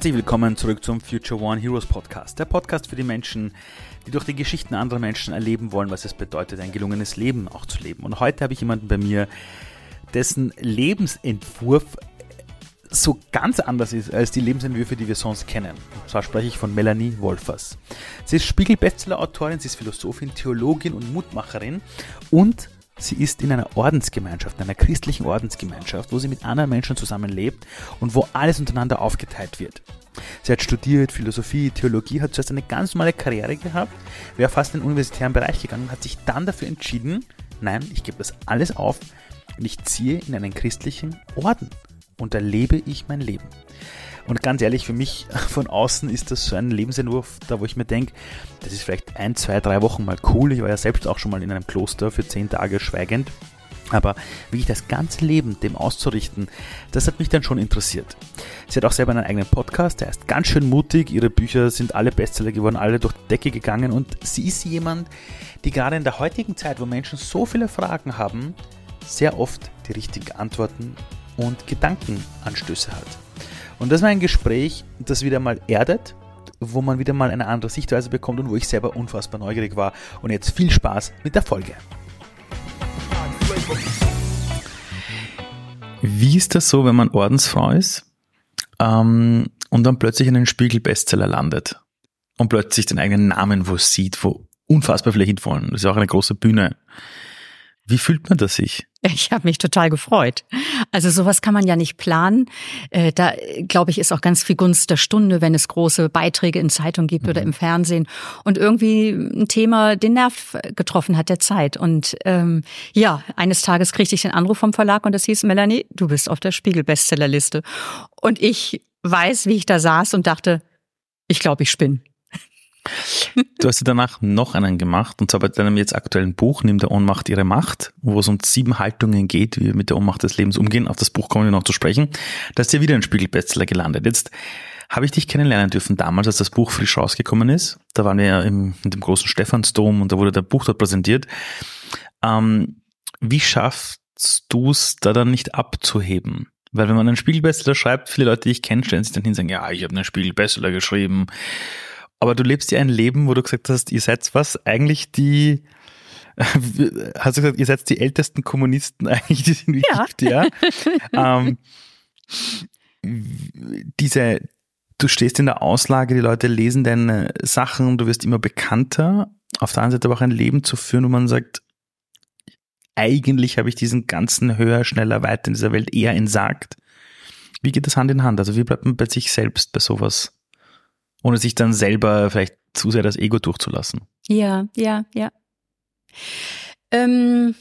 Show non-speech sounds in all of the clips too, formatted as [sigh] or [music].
Herzlich willkommen zurück zum Future One Heroes Podcast. Der Podcast für die Menschen, die durch die Geschichten anderer Menschen erleben wollen, was es bedeutet, ein gelungenes Leben auch zu leben. Und heute habe ich jemanden bei mir, dessen Lebensentwurf so ganz anders ist als die Lebensentwürfe, die wir sonst kennen. Und zwar spreche ich von Melanie Wolfers. Sie ist Spiegel-Bestseller-Autorin, sie ist Philosophin, Theologin und Mutmacherin und Sie ist in einer Ordensgemeinschaft, in einer christlichen Ordensgemeinschaft, wo sie mit anderen Menschen zusammenlebt und wo alles untereinander aufgeteilt wird. Sie hat studiert Philosophie, Theologie, hat zuerst eine ganz normale Karriere gehabt, wäre fast in den universitären Bereich gegangen und hat sich dann dafür entschieden, nein, ich gebe das alles auf und ich ziehe in einen christlichen Orden und da lebe ich mein Leben. Und ganz ehrlich, für mich [laughs] von außen ist das so ein Lebensentwurf, da wo ich mir denke, das ist vielleicht ein, zwei, drei Wochen mal cool. Ich war ja selbst auch schon mal in einem Kloster für zehn Tage schweigend. Aber wie ich das ganze Leben dem auszurichten, das hat mich dann schon interessiert. Sie hat auch selber einen eigenen Podcast, der ist ganz schön mutig. Ihre Bücher sind alle Bestseller geworden, alle durch die Decke gegangen. Und sie ist jemand, die gerade in der heutigen Zeit, wo Menschen so viele Fragen haben, sehr oft die richtigen Antworten und Gedankenanstöße hat. Und das war ein Gespräch, das wieder mal erdet, wo man wieder mal eine andere Sichtweise bekommt und wo ich selber unfassbar neugierig war. Und jetzt viel Spaß mit der Folge. Wie ist das so, wenn man Ordensfrau ist ähm, und dann plötzlich in einen Spiegel-Bestseller landet und plötzlich den eigenen Namen wo sieht, wo unfassbar hinfallen? Das ist auch eine große Bühne. Wie fühlt man das sich? Ich habe mich total gefreut. Also sowas kann man ja nicht planen. Äh, da glaube ich ist auch ganz viel Gunst der Stunde, wenn es große Beiträge in Zeitungen gibt mhm. oder im Fernsehen und irgendwie ein Thema den Nerv getroffen hat der Zeit. Und ähm, ja, eines Tages kriegte ich den Anruf vom Verlag und das hieß Melanie, du bist auf der Spiegel-Bestsellerliste. Und ich weiß, wie ich da saß und dachte, ich glaube, ich spinne. Du hast ja danach noch einen gemacht, und zwar bei deinem jetzt aktuellen Buch, Nimm der Ohnmacht ihre Macht, wo es um sieben Haltungen geht, wie wir mit der Ohnmacht des Lebens umgehen. Auf das Buch kommen wir noch zu sprechen. Da ist ja wieder ein Spiegelbestseller gelandet. Jetzt habe ich dich kennenlernen dürfen damals, als das Buch frisch rausgekommen ist. Da waren wir ja im, in dem großen Stephansdom und da wurde der Buch dort präsentiert. Ähm, wie schaffst du es, da dann nicht abzuheben? Weil wenn man einen Spiegelbestseller schreibt, viele Leute, die ich kenne, stellen sich dann hin und sagen, ja, ich habe einen Spiegelbestseller geschrieben aber du lebst ja ein Leben, wo du gesagt hast, ihr seid was eigentlich die, [laughs] hast du gesagt, ihr seid die ältesten Kommunisten [laughs] eigentlich, die es irgendwie ja. gibt, ja. ähm, diese, du stehst in der Auslage, die Leute lesen deine Sachen, du wirst immer bekannter. Auf der anderen Seite aber auch ein Leben zu führen, wo man sagt, eigentlich habe ich diesen ganzen höher, schneller, weiter in dieser Welt eher entsagt. Wie geht das Hand in Hand? Also wie bleibt man bei sich selbst bei sowas? Ohne sich dann selber vielleicht zu sehr das Ego durchzulassen. Ja, ja, ja. Ähm,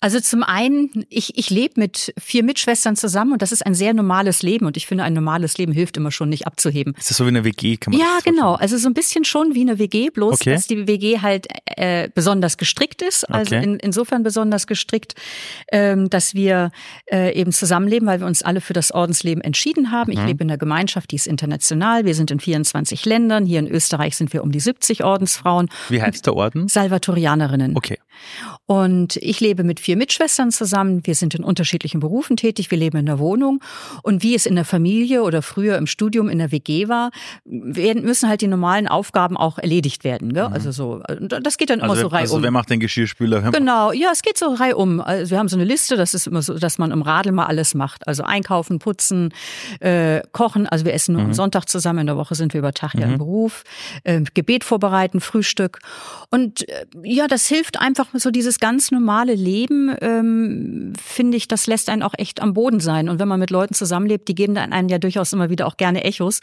Also zum einen, ich, ich lebe mit vier Mitschwestern zusammen und das ist ein sehr normales Leben und ich finde, ein normales Leben hilft immer schon nicht abzuheben. Ist das so wie eine WG? Kann man ja, genau. Also so ein bisschen schon wie eine WG, bloß okay. dass die WG halt äh, besonders gestrickt ist. Also okay. in, insofern besonders gestrickt, ähm, dass wir äh, eben zusammenleben, weil wir uns alle für das Ordensleben entschieden haben. Mhm. Ich lebe in einer Gemeinschaft, die ist international. Wir sind in 24 Ländern. Hier in Österreich sind wir um die 70 Ordensfrauen. Wie heißt der Orden? Salvatorianerinnen. Okay. Und ich lebe mit vier Mitschwestern zusammen. Wir sind in unterschiedlichen Berufen tätig. Wir leben in der Wohnung. Und wie es in der Familie oder früher im Studium in der WG war, werden, müssen halt die normalen Aufgaben auch erledigt werden. Gell? Mhm. Also so, das geht dann immer also, so reihum. Also wer macht den Geschirrspüler? Genau, ja, es geht so reihum. Also wir haben so eine Liste, das ist immer so, dass man im Radl mal alles macht. Also einkaufen, putzen, äh, kochen. Also wir essen nur mhm. am Sonntag zusammen. In der Woche sind wir über Tag ja im mhm. Beruf. Äh, Gebet vorbereiten, Frühstück. Und äh, ja, das hilft einfach so dieses ganz normale Leben, ähm, finde ich, das lässt einen auch echt am Boden sein. Und wenn man mit Leuten zusammenlebt, die geben dann einen ja durchaus immer wieder auch gerne Echos,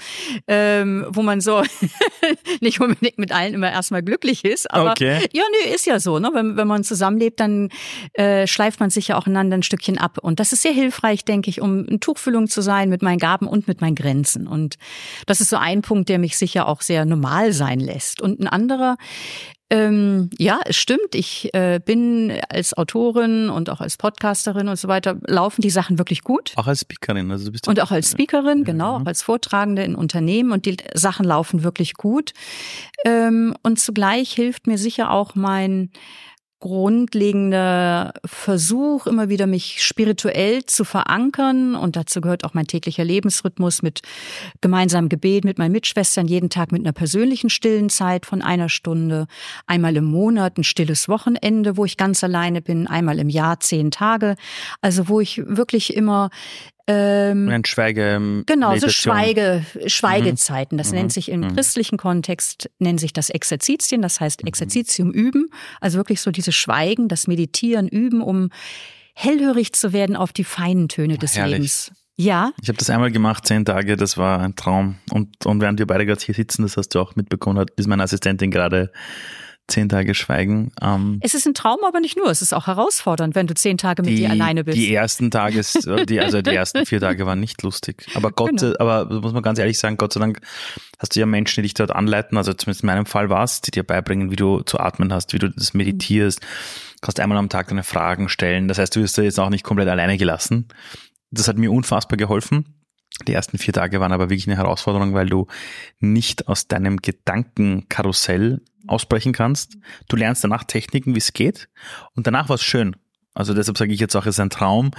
ähm, wo man so [laughs] nicht unbedingt mit allen immer erstmal glücklich ist. Aber okay. ja, nö, ist ja so. Ne? Wenn, wenn man zusammenlebt, dann äh, schleift man sich ja auch einander ein Stückchen ab. Und das ist sehr hilfreich, denke ich, um eine Tuchfüllung zu sein mit meinen Gaben und mit meinen Grenzen. Und das ist so ein Punkt, der mich sicher auch sehr normal sein lässt. Und ein anderer, ähm, ja, es stimmt. Ich äh, bin als Autorin und auch als Podcasterin und so weiter, laufen die Sachen wirklich gut. Auch als Speakerin. Also du bist und auch als Speakerin, genau, auch als Vortragende in Unternehmen und die Sachen laufen wirklich gut. Ähm, und zugleich hilft mir sicher auch mein grundlegender Versuch, immer wieder mich spirituell zu verankern. Und dazu gehört auch mein täglicher Lebensrhythmus mit gemeinsamem Gebet mit meinen Mitschwestern, jeden Tag mit einer persönlichen stillen Zeit von einer Stunde, einmal im Monat ein stilles Wochenende, wo ich ganz alleine bin, einmal im Jahr zehn Tage. Also wo ich wirklich immer ähm, Ein Schweige. Ähm, genau, so Schweige, Schweigezeiten. Das mhm. nennt sich im mhm. christlichen Kontext, nennt sich das Exerzitien, das heißt mhm. Exerzitium üben. Also wirklich so dieses Schweigen, das Meditieren üben, um hellhörig zu werden auf die feinen Töne des Herrlich. Lebens. Ja. Ich habe das einmal gemacht, zehn Tage, das war ein Traum. Und, und während wir beide gerade hier sitzen, das hast du auch mitbekommen, hat, ist meine Assistentin gerade zehn Tage Schweigen. Ähm, es ist ein Traum, aber nicht nur. Es ist auch herausfordernd, wenn du zehn Tage mit die, dir alleine bist. Die ersten Tage, die, also die [laughs] ersten vier Tage waren nicht lustig. Aber Gott, genau. aber muss man ganz ehrlich sagen, Gott sei Dank hast du ja Menschen, die dich dort anleiten. Also zumindest in meinem Fall war es, die dir beibringen, wie du zu atmen hast, wie du das meditierst. Du kannst einmal am Tag deine Fragen stellen. Das heißt, du wirst da jetzt auch nicht komplett alleine gelassen. Das hat mir unfassbar geholfen. Die ersten vier Tage waren aber wirklich eine Herausforderung, weil du nicht aus deinem Gedankenkarussell ausbrechen kannst. Du lernst danach Techniken, wie es geht. Und danach war es schön. Also deshalb sage ich jetzt auch, es ist ein Traum.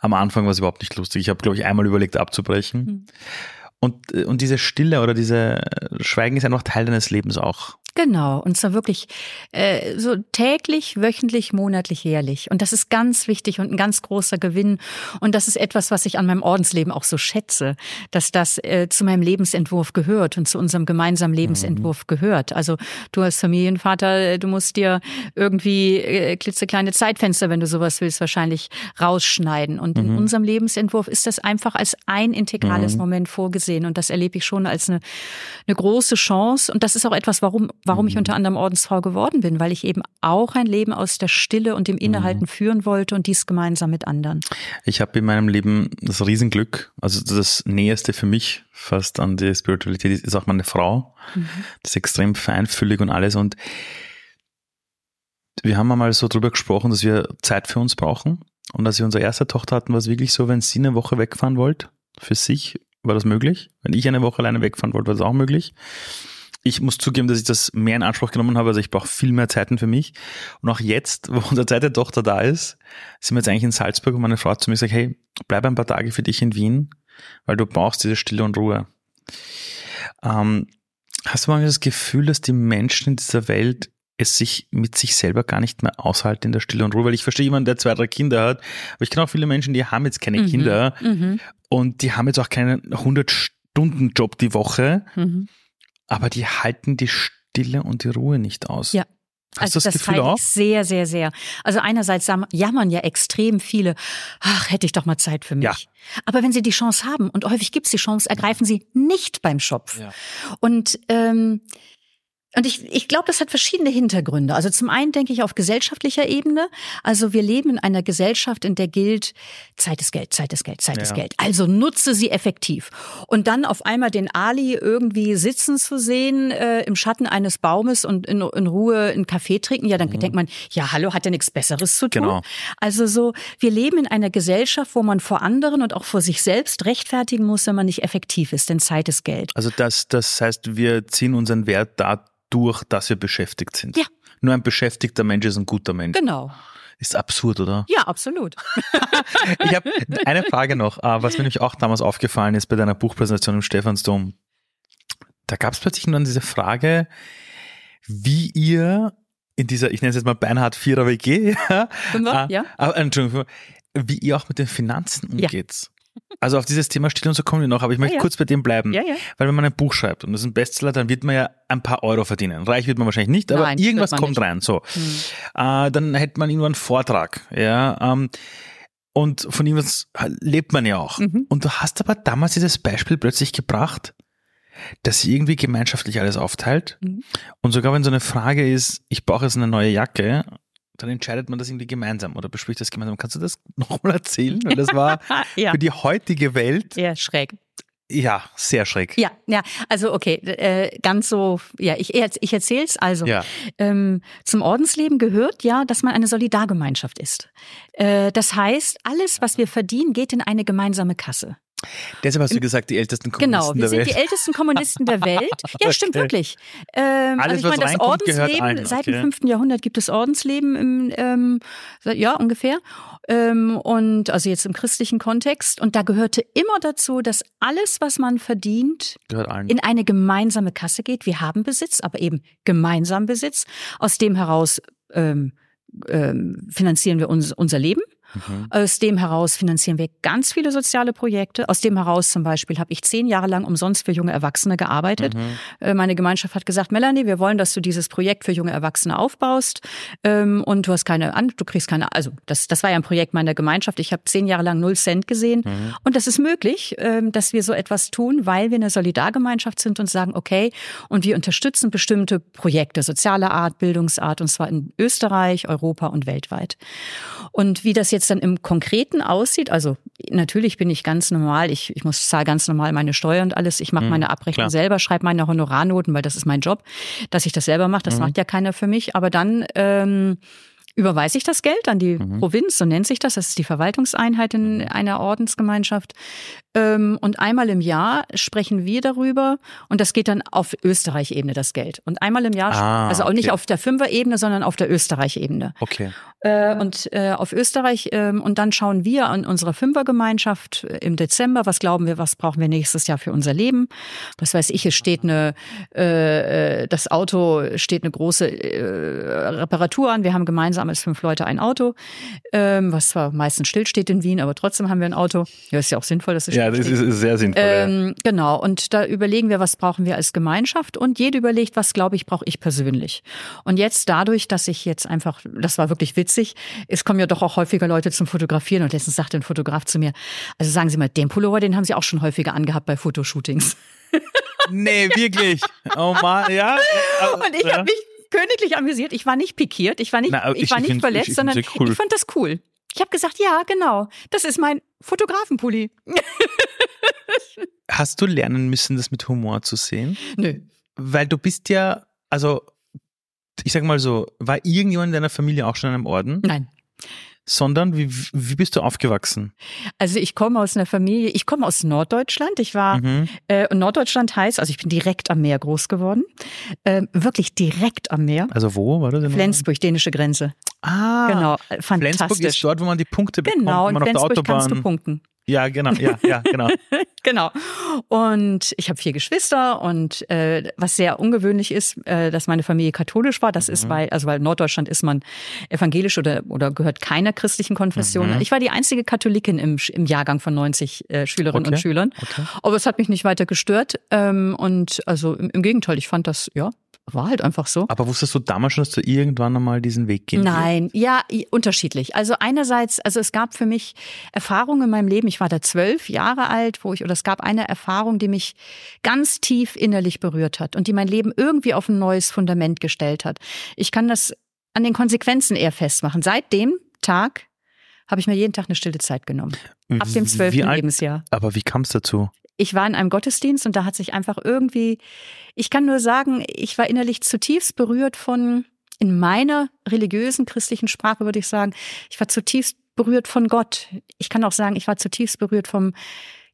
Am Anfang war es überhaupt nicht lustig. Ich habe, glaube ich, einmal überlegt abzubrechen. Mhm. Und, äh, und diese Stille oder diese Schweigen ist einfach Teil deines Lebens auch. Genau, und zwar wirklich äh, so täglich, wöchentlich, monatlich, jährlich. Und das ist ganz wichtig und ein ganz großer Gewinn. Und das ist etwas, was ich an meinem Ordensleben auch so schätze, dass das äh, zu meinem Lebensentwurf gehört und zu unserem gemeinsamen Lebensentwurf mhm. gehört. Also du als Familienvater, äh, du musst dir irgendwie äh, klitzekleine Zeitfenster, wenn du sowas willst, wahrscheinlich rausschneiden. Und mhm. in unserem Lebensentwurf ist das einfach als ein integrales mhm. Moment vorgesehen. Und das erlebe ich schon als eine, eine große Chance. Und das ist auch etwas, warum warum ich mhm. unter anderem Ordensfrau geworden bin, weil ich eben auch ein Leben aus der Stille und dem Innehalten mhm. führen wollte und dies gemeinsam mit anderen. Ich habe in meinem Leben das Riesenglück, also das Näheste für mich fast an die Spiritualität ist auch meine Frau. Mhm. Das ist extrem feinfühlig und alles und wir haben einmal so drüber gesprochen, dass wir Zeit für uns brauchen. Und als wir unsere erste Tochter hatten, war es wirklich so, wenn sie eine Woche wegfahren wollte, für sich, war das möglich. Wenn ich eine Woche alleine wegfahren wollte, war das auch möglich ich muss zugeben, dass ich das mehr in Anspruch genommen habe. Also ich brauche viel mehr Zeiten für mich. Und auch jetzt, wo [laughs] unsere zweite Tochter da ist, sind wir jetzt eigentlich in Salzburg und meine Frau hat zu mir gesagt, hey, bleib ein paar Tage für dich in Wien, weil du brauchst diese Stille und Ruhe. Ähm, hast du mal das Gefühl, dass die Menschen in dieser Welt es sich mit sich selber gar nicht mehr aushalten in der Stille und Ruhe, weil ich verstehe jemanden, der zwei, drei Kinder hat, aber ich kenne auch viele Menschen, die haben jetzt keine mhm, Kinder mhm. und die haben jetzt auch keinen 100-Stunden-Job die Woche. Mhm aber die halten die Stille und die Ruhe nicht aus. Ja. Hast also das, das Gefühl auch? sehr, sehr, sehr. Also einerseits jammern ja extrem viele, ach, hätte ich doch mal Zeit für mich. Ja. Aber wenn sie die Chance haben, und häufig gibt es die Chance, ergreifen sie nicht beim Schopf. Ja. Und ähm, und ich, ich glaube, das hat verschiedene Hintergründe. Also zum einen denke ich auf gesellschaftlicher Ebene. Also wir leben in einer Gesellschaft, in der gilt, Zeit ist Geld, Zeit ist Geld, Zeit ja. ist Geld. Also nutze sie effektiv. Und dann auf einmal den Ali irgendwie sitzen zu sehen äh, im Schatten eines Baumes und in, in Ruhe einen Kaffee trinken, ja, dann mhm. denkt man, ja, hallo, hat er nichts Besseres zu tun? Genau. Also so, wir leben in einer Gesellschaft, wo man vor anderen und auch vor sich selbst rechtfertigen muss, wenn man nicht effektiv ist, denn Zeit ist Geld. Also das, das heißt, wir ziehen unseren Wert da durch, dass wir beschäftigt sind. Ja. Nur ein beschäftigter Mensch ist ein guter Mensch. Genau. Ist absurd, oder? Ja, absolut. [laughs] ich habe eine Frage noch, äh, was mir nämlich auch damals aufgefallen ist bei deiner Buchpräsentation im Stephansdom. Da gab es plötzlich dann diese Frage, wie ihr in dieser, ich nenne es jetzt mal Beinhard Vierer WG, [laughs] Fünfer, äh, ja. Äh, Entschuldigung, wie ihr auch mit den Finanzen umgeht. Ja. Also auf dieses Thema Still und so kommen wir noch, aber ich möchte ja, ja. kurz bei dem bleiben. Ja, ja. Weil wenn man ein Buch schreibt und das ist ein Bestseller, dann wird man ja ein paar Euro verdienen. Reich wird man wahrscheinlich nicht, aber Nein, irgendwas kommt nicht. rein. So. Hm. Äh, dann hätte man irgendwann einen Vortrag. Ja, ähm, und von irgendwas lebt man ja auch. Mhm. Und du hast aber damals dieses Beispiel plötzlich gebracht, dass sie irgendwie gemeinschaftlich alles aufteilt. Mhm. Und sogar wenn so eine Frage ist, ich brauche jetzt eine neue Jacke dann entscheidet man das irgendwie gemeinsam oder bespricht das gemeinsam. Kannst du das [laughs] nochmal erzählen? Weil das war [laughs] ja. für die heutige Welt. Ja, schräg. Ja, sehr schräg. Ja, ja, also okay, äh, ganz so, ja, ich, ich erzähle es also. Ja. Ähm, zum Ordensleben gehört ja, dass man eine Solidargemeinschaft ist. Äh, das heißt, alles, was wir verdienen, geht in eine gemeinsame Kasse. Deshalb hast du gesagt, die ältesten Kommunisten genau, der Welt. Genau, wir sind die ältesten Kommunisten der Welt. [laughs] Ja, okay. stimmt wirklich. Ähm, Alles, also ich meine, das Ordensleben, ein. seit dem 5. Jahrhundert gibt es Ordensleben im, ähm, ja, ungefähr. Ähm, und also jetzt im christlichen Kontext. Und da gehörte immer dazu, dass alles, was man verdient, in eine gemeinsame Kasse geht. Wir haben Besitz, aber eben gemeinsam Besitz. Aus dem heraus ähm, ähm, finanzieren wir uns, unser Leben. Mhm. Aus dem heraus finanzieren wir ganz viele soziale Projekte. Aus dem heraus zum Beispiel habe ich zehn Jahre lang umsonst für junge Erwachsene gearbeitet. Mhm. Äh, meine Gemeinschaft hat gesagt, Melanie, wir wollen, dass du dieses Projekt für junge Erwachsene aufbaust ähm, und du hast keine, du kriegst keine, also das, das war ja ein Projekt meiner Gemeinschaft. Ich habe zehn Jahre lang null Cent gesehen mhm. und das ist möglich, ähm, dass wir so etwas tun, weil wir eine Solidargemeinschaft sind und sagen, okay, und wir unterstützen bestimmte Projekte sozialer Art, Bildungsart und zwar in Österreich, Europa und weltweit. Und wie das jetzt dann im Konkreten aussieht, also natürlich bin ich ganz normal, ich, ich muss zahle ganz normal meine Steuer und alles, ich mache mhm, meine Abrechnung klar. selber, schreibe meine Honorarnoten, weil das ist mein Job, dass ich das selber mache, das mhm. macht ja keiner für mich. Aber dann ähm, überweise ich das Geld an die mhm. Provinz, so nennt sich das, das ist die Verwaltungseinheit in mhm. einer Ordensgemeinschaft. Ähm, und einmal im Jahr sprechen wir darüber und das geht dann auf Österreich-Ebene, das Geld. Und einmal im Jahr, ah, also auch nicht auf der Fünfer-Ebene, sondern auf der Österreich-Ebene. Okay. Äh, und äh, auf Österreich, äh, und dann schauen wir an unserer Fünfergemeinschaft äh, im Dezember, was glauben wir, was brauchen wir nächstes Jahr für unser Leben. Was weiß ich, es steht eine, das Auto steht eine große Reparatur an. Wir haben gemeinsam als fünf Leute ein Auto, ähm, was zwar meistens stillsteht in Wien, aber trotzdem haben wir ein Auto. Ja, ist ja auch sinnvoll, dass es Ja, das ist sehr sinnvoll. Ähm, ja. Genau. Und da überlegen wir, was brauchen wir als Gemeinschaft und jede überlegt, was glaube ich, brauche ich persönlich. Und jetzt dadurch, dass ich jetzt einfach, das war wirklich witzig. Es kommen ja doch auch häufiger Leute zum Fotografieren und letztens sagte ein Fotograf zu mir, also sagen Sie mal, den Pullover, den haben Sie auch schon häufiger angehabt bei Fotoshootings. Nee, wirklich. Oh Mann, ja. Und ich ja. habe mich königlich amüsiert. Ich war nicht pikiert, ich war nicht, Na, ich, ich war nicht verletzt, ich, sondern cool. ich fand das cool. Ich habe gesagt, ja, genau, das ist mein Fotografenpulli. [laughs] Hast du lernen müssen, das mit Humor zu sehen? Nö. Weil du bist ja, also ich sag mal so, war irgendjemand in deiner Familie auch schon in einem Orden? Nein. Sondern wie, wie bist du aufgewachsen? Also ich komme aus einer Familie, ich komme aus Norddeutschland. Ich war mhm. äh, Norddeutschland heißt, also ich bin direkt am Meer groß geworden, äh, wirklich direkt am Meer. Also wo war das? Flensburg, dänische Grenze. Ah, genau, fantastisch. Flensburg ist dort, wo man die Punkte bekommt, genau, man auf der Autobahn. kannst du punkten. Ja, genau, ja, ja, genau. [laughs] genau. Und ich habe vier Geschwister und äh, was sehr ungewöhnlich ist, äh, dass meine Familie katholisch war. Das mhm. ist bei, also weil Norddeutschland ist man evangelisch oder oder gehört keiner christlichen Konfession. Mhm. Ich war die einzige Katholikin im, im Jahrgang von 90 äh, Schülerinnen okay. und Schülern. Okay. Aber es hat mich nicht weiter gestört. Ähm, und also im, im Gegenteil, ich fand das ja war halt einfach so. Aber wusstest du damals schon, dass du irgendwann einmal diesen Weg gehen Nein, willst? ja, unterschiedlich. Also einerseits, also es gab für mich Erfahrungen in meinem Leben. Ich war da zwölf Jahre alt, wo ich, oder es gab eine Erfahrung, die mich ganz tief innerlich berührt hat und die mein Leben irgendwie auf ein neues Fundament gestellt hat. Ich kann das an den Konsequenzen eher festmachen. Seit dem Tag habe ich mir jeden Tag eine stille Zeit genommen. Ab dem zwölften Lebensjahr. Aber wie kam es dazu? Ich war in einem Gottesdienst und da hat sich einfach irgendwie, ich kann nur sagen, ich war innerlich zutiefst berührt von, in meiner religiösen christlichen Sprache würde ich sagen, ich war zutiefst berührt von Gott. Ich kann auch sagen, ich war zutiefst berührt vom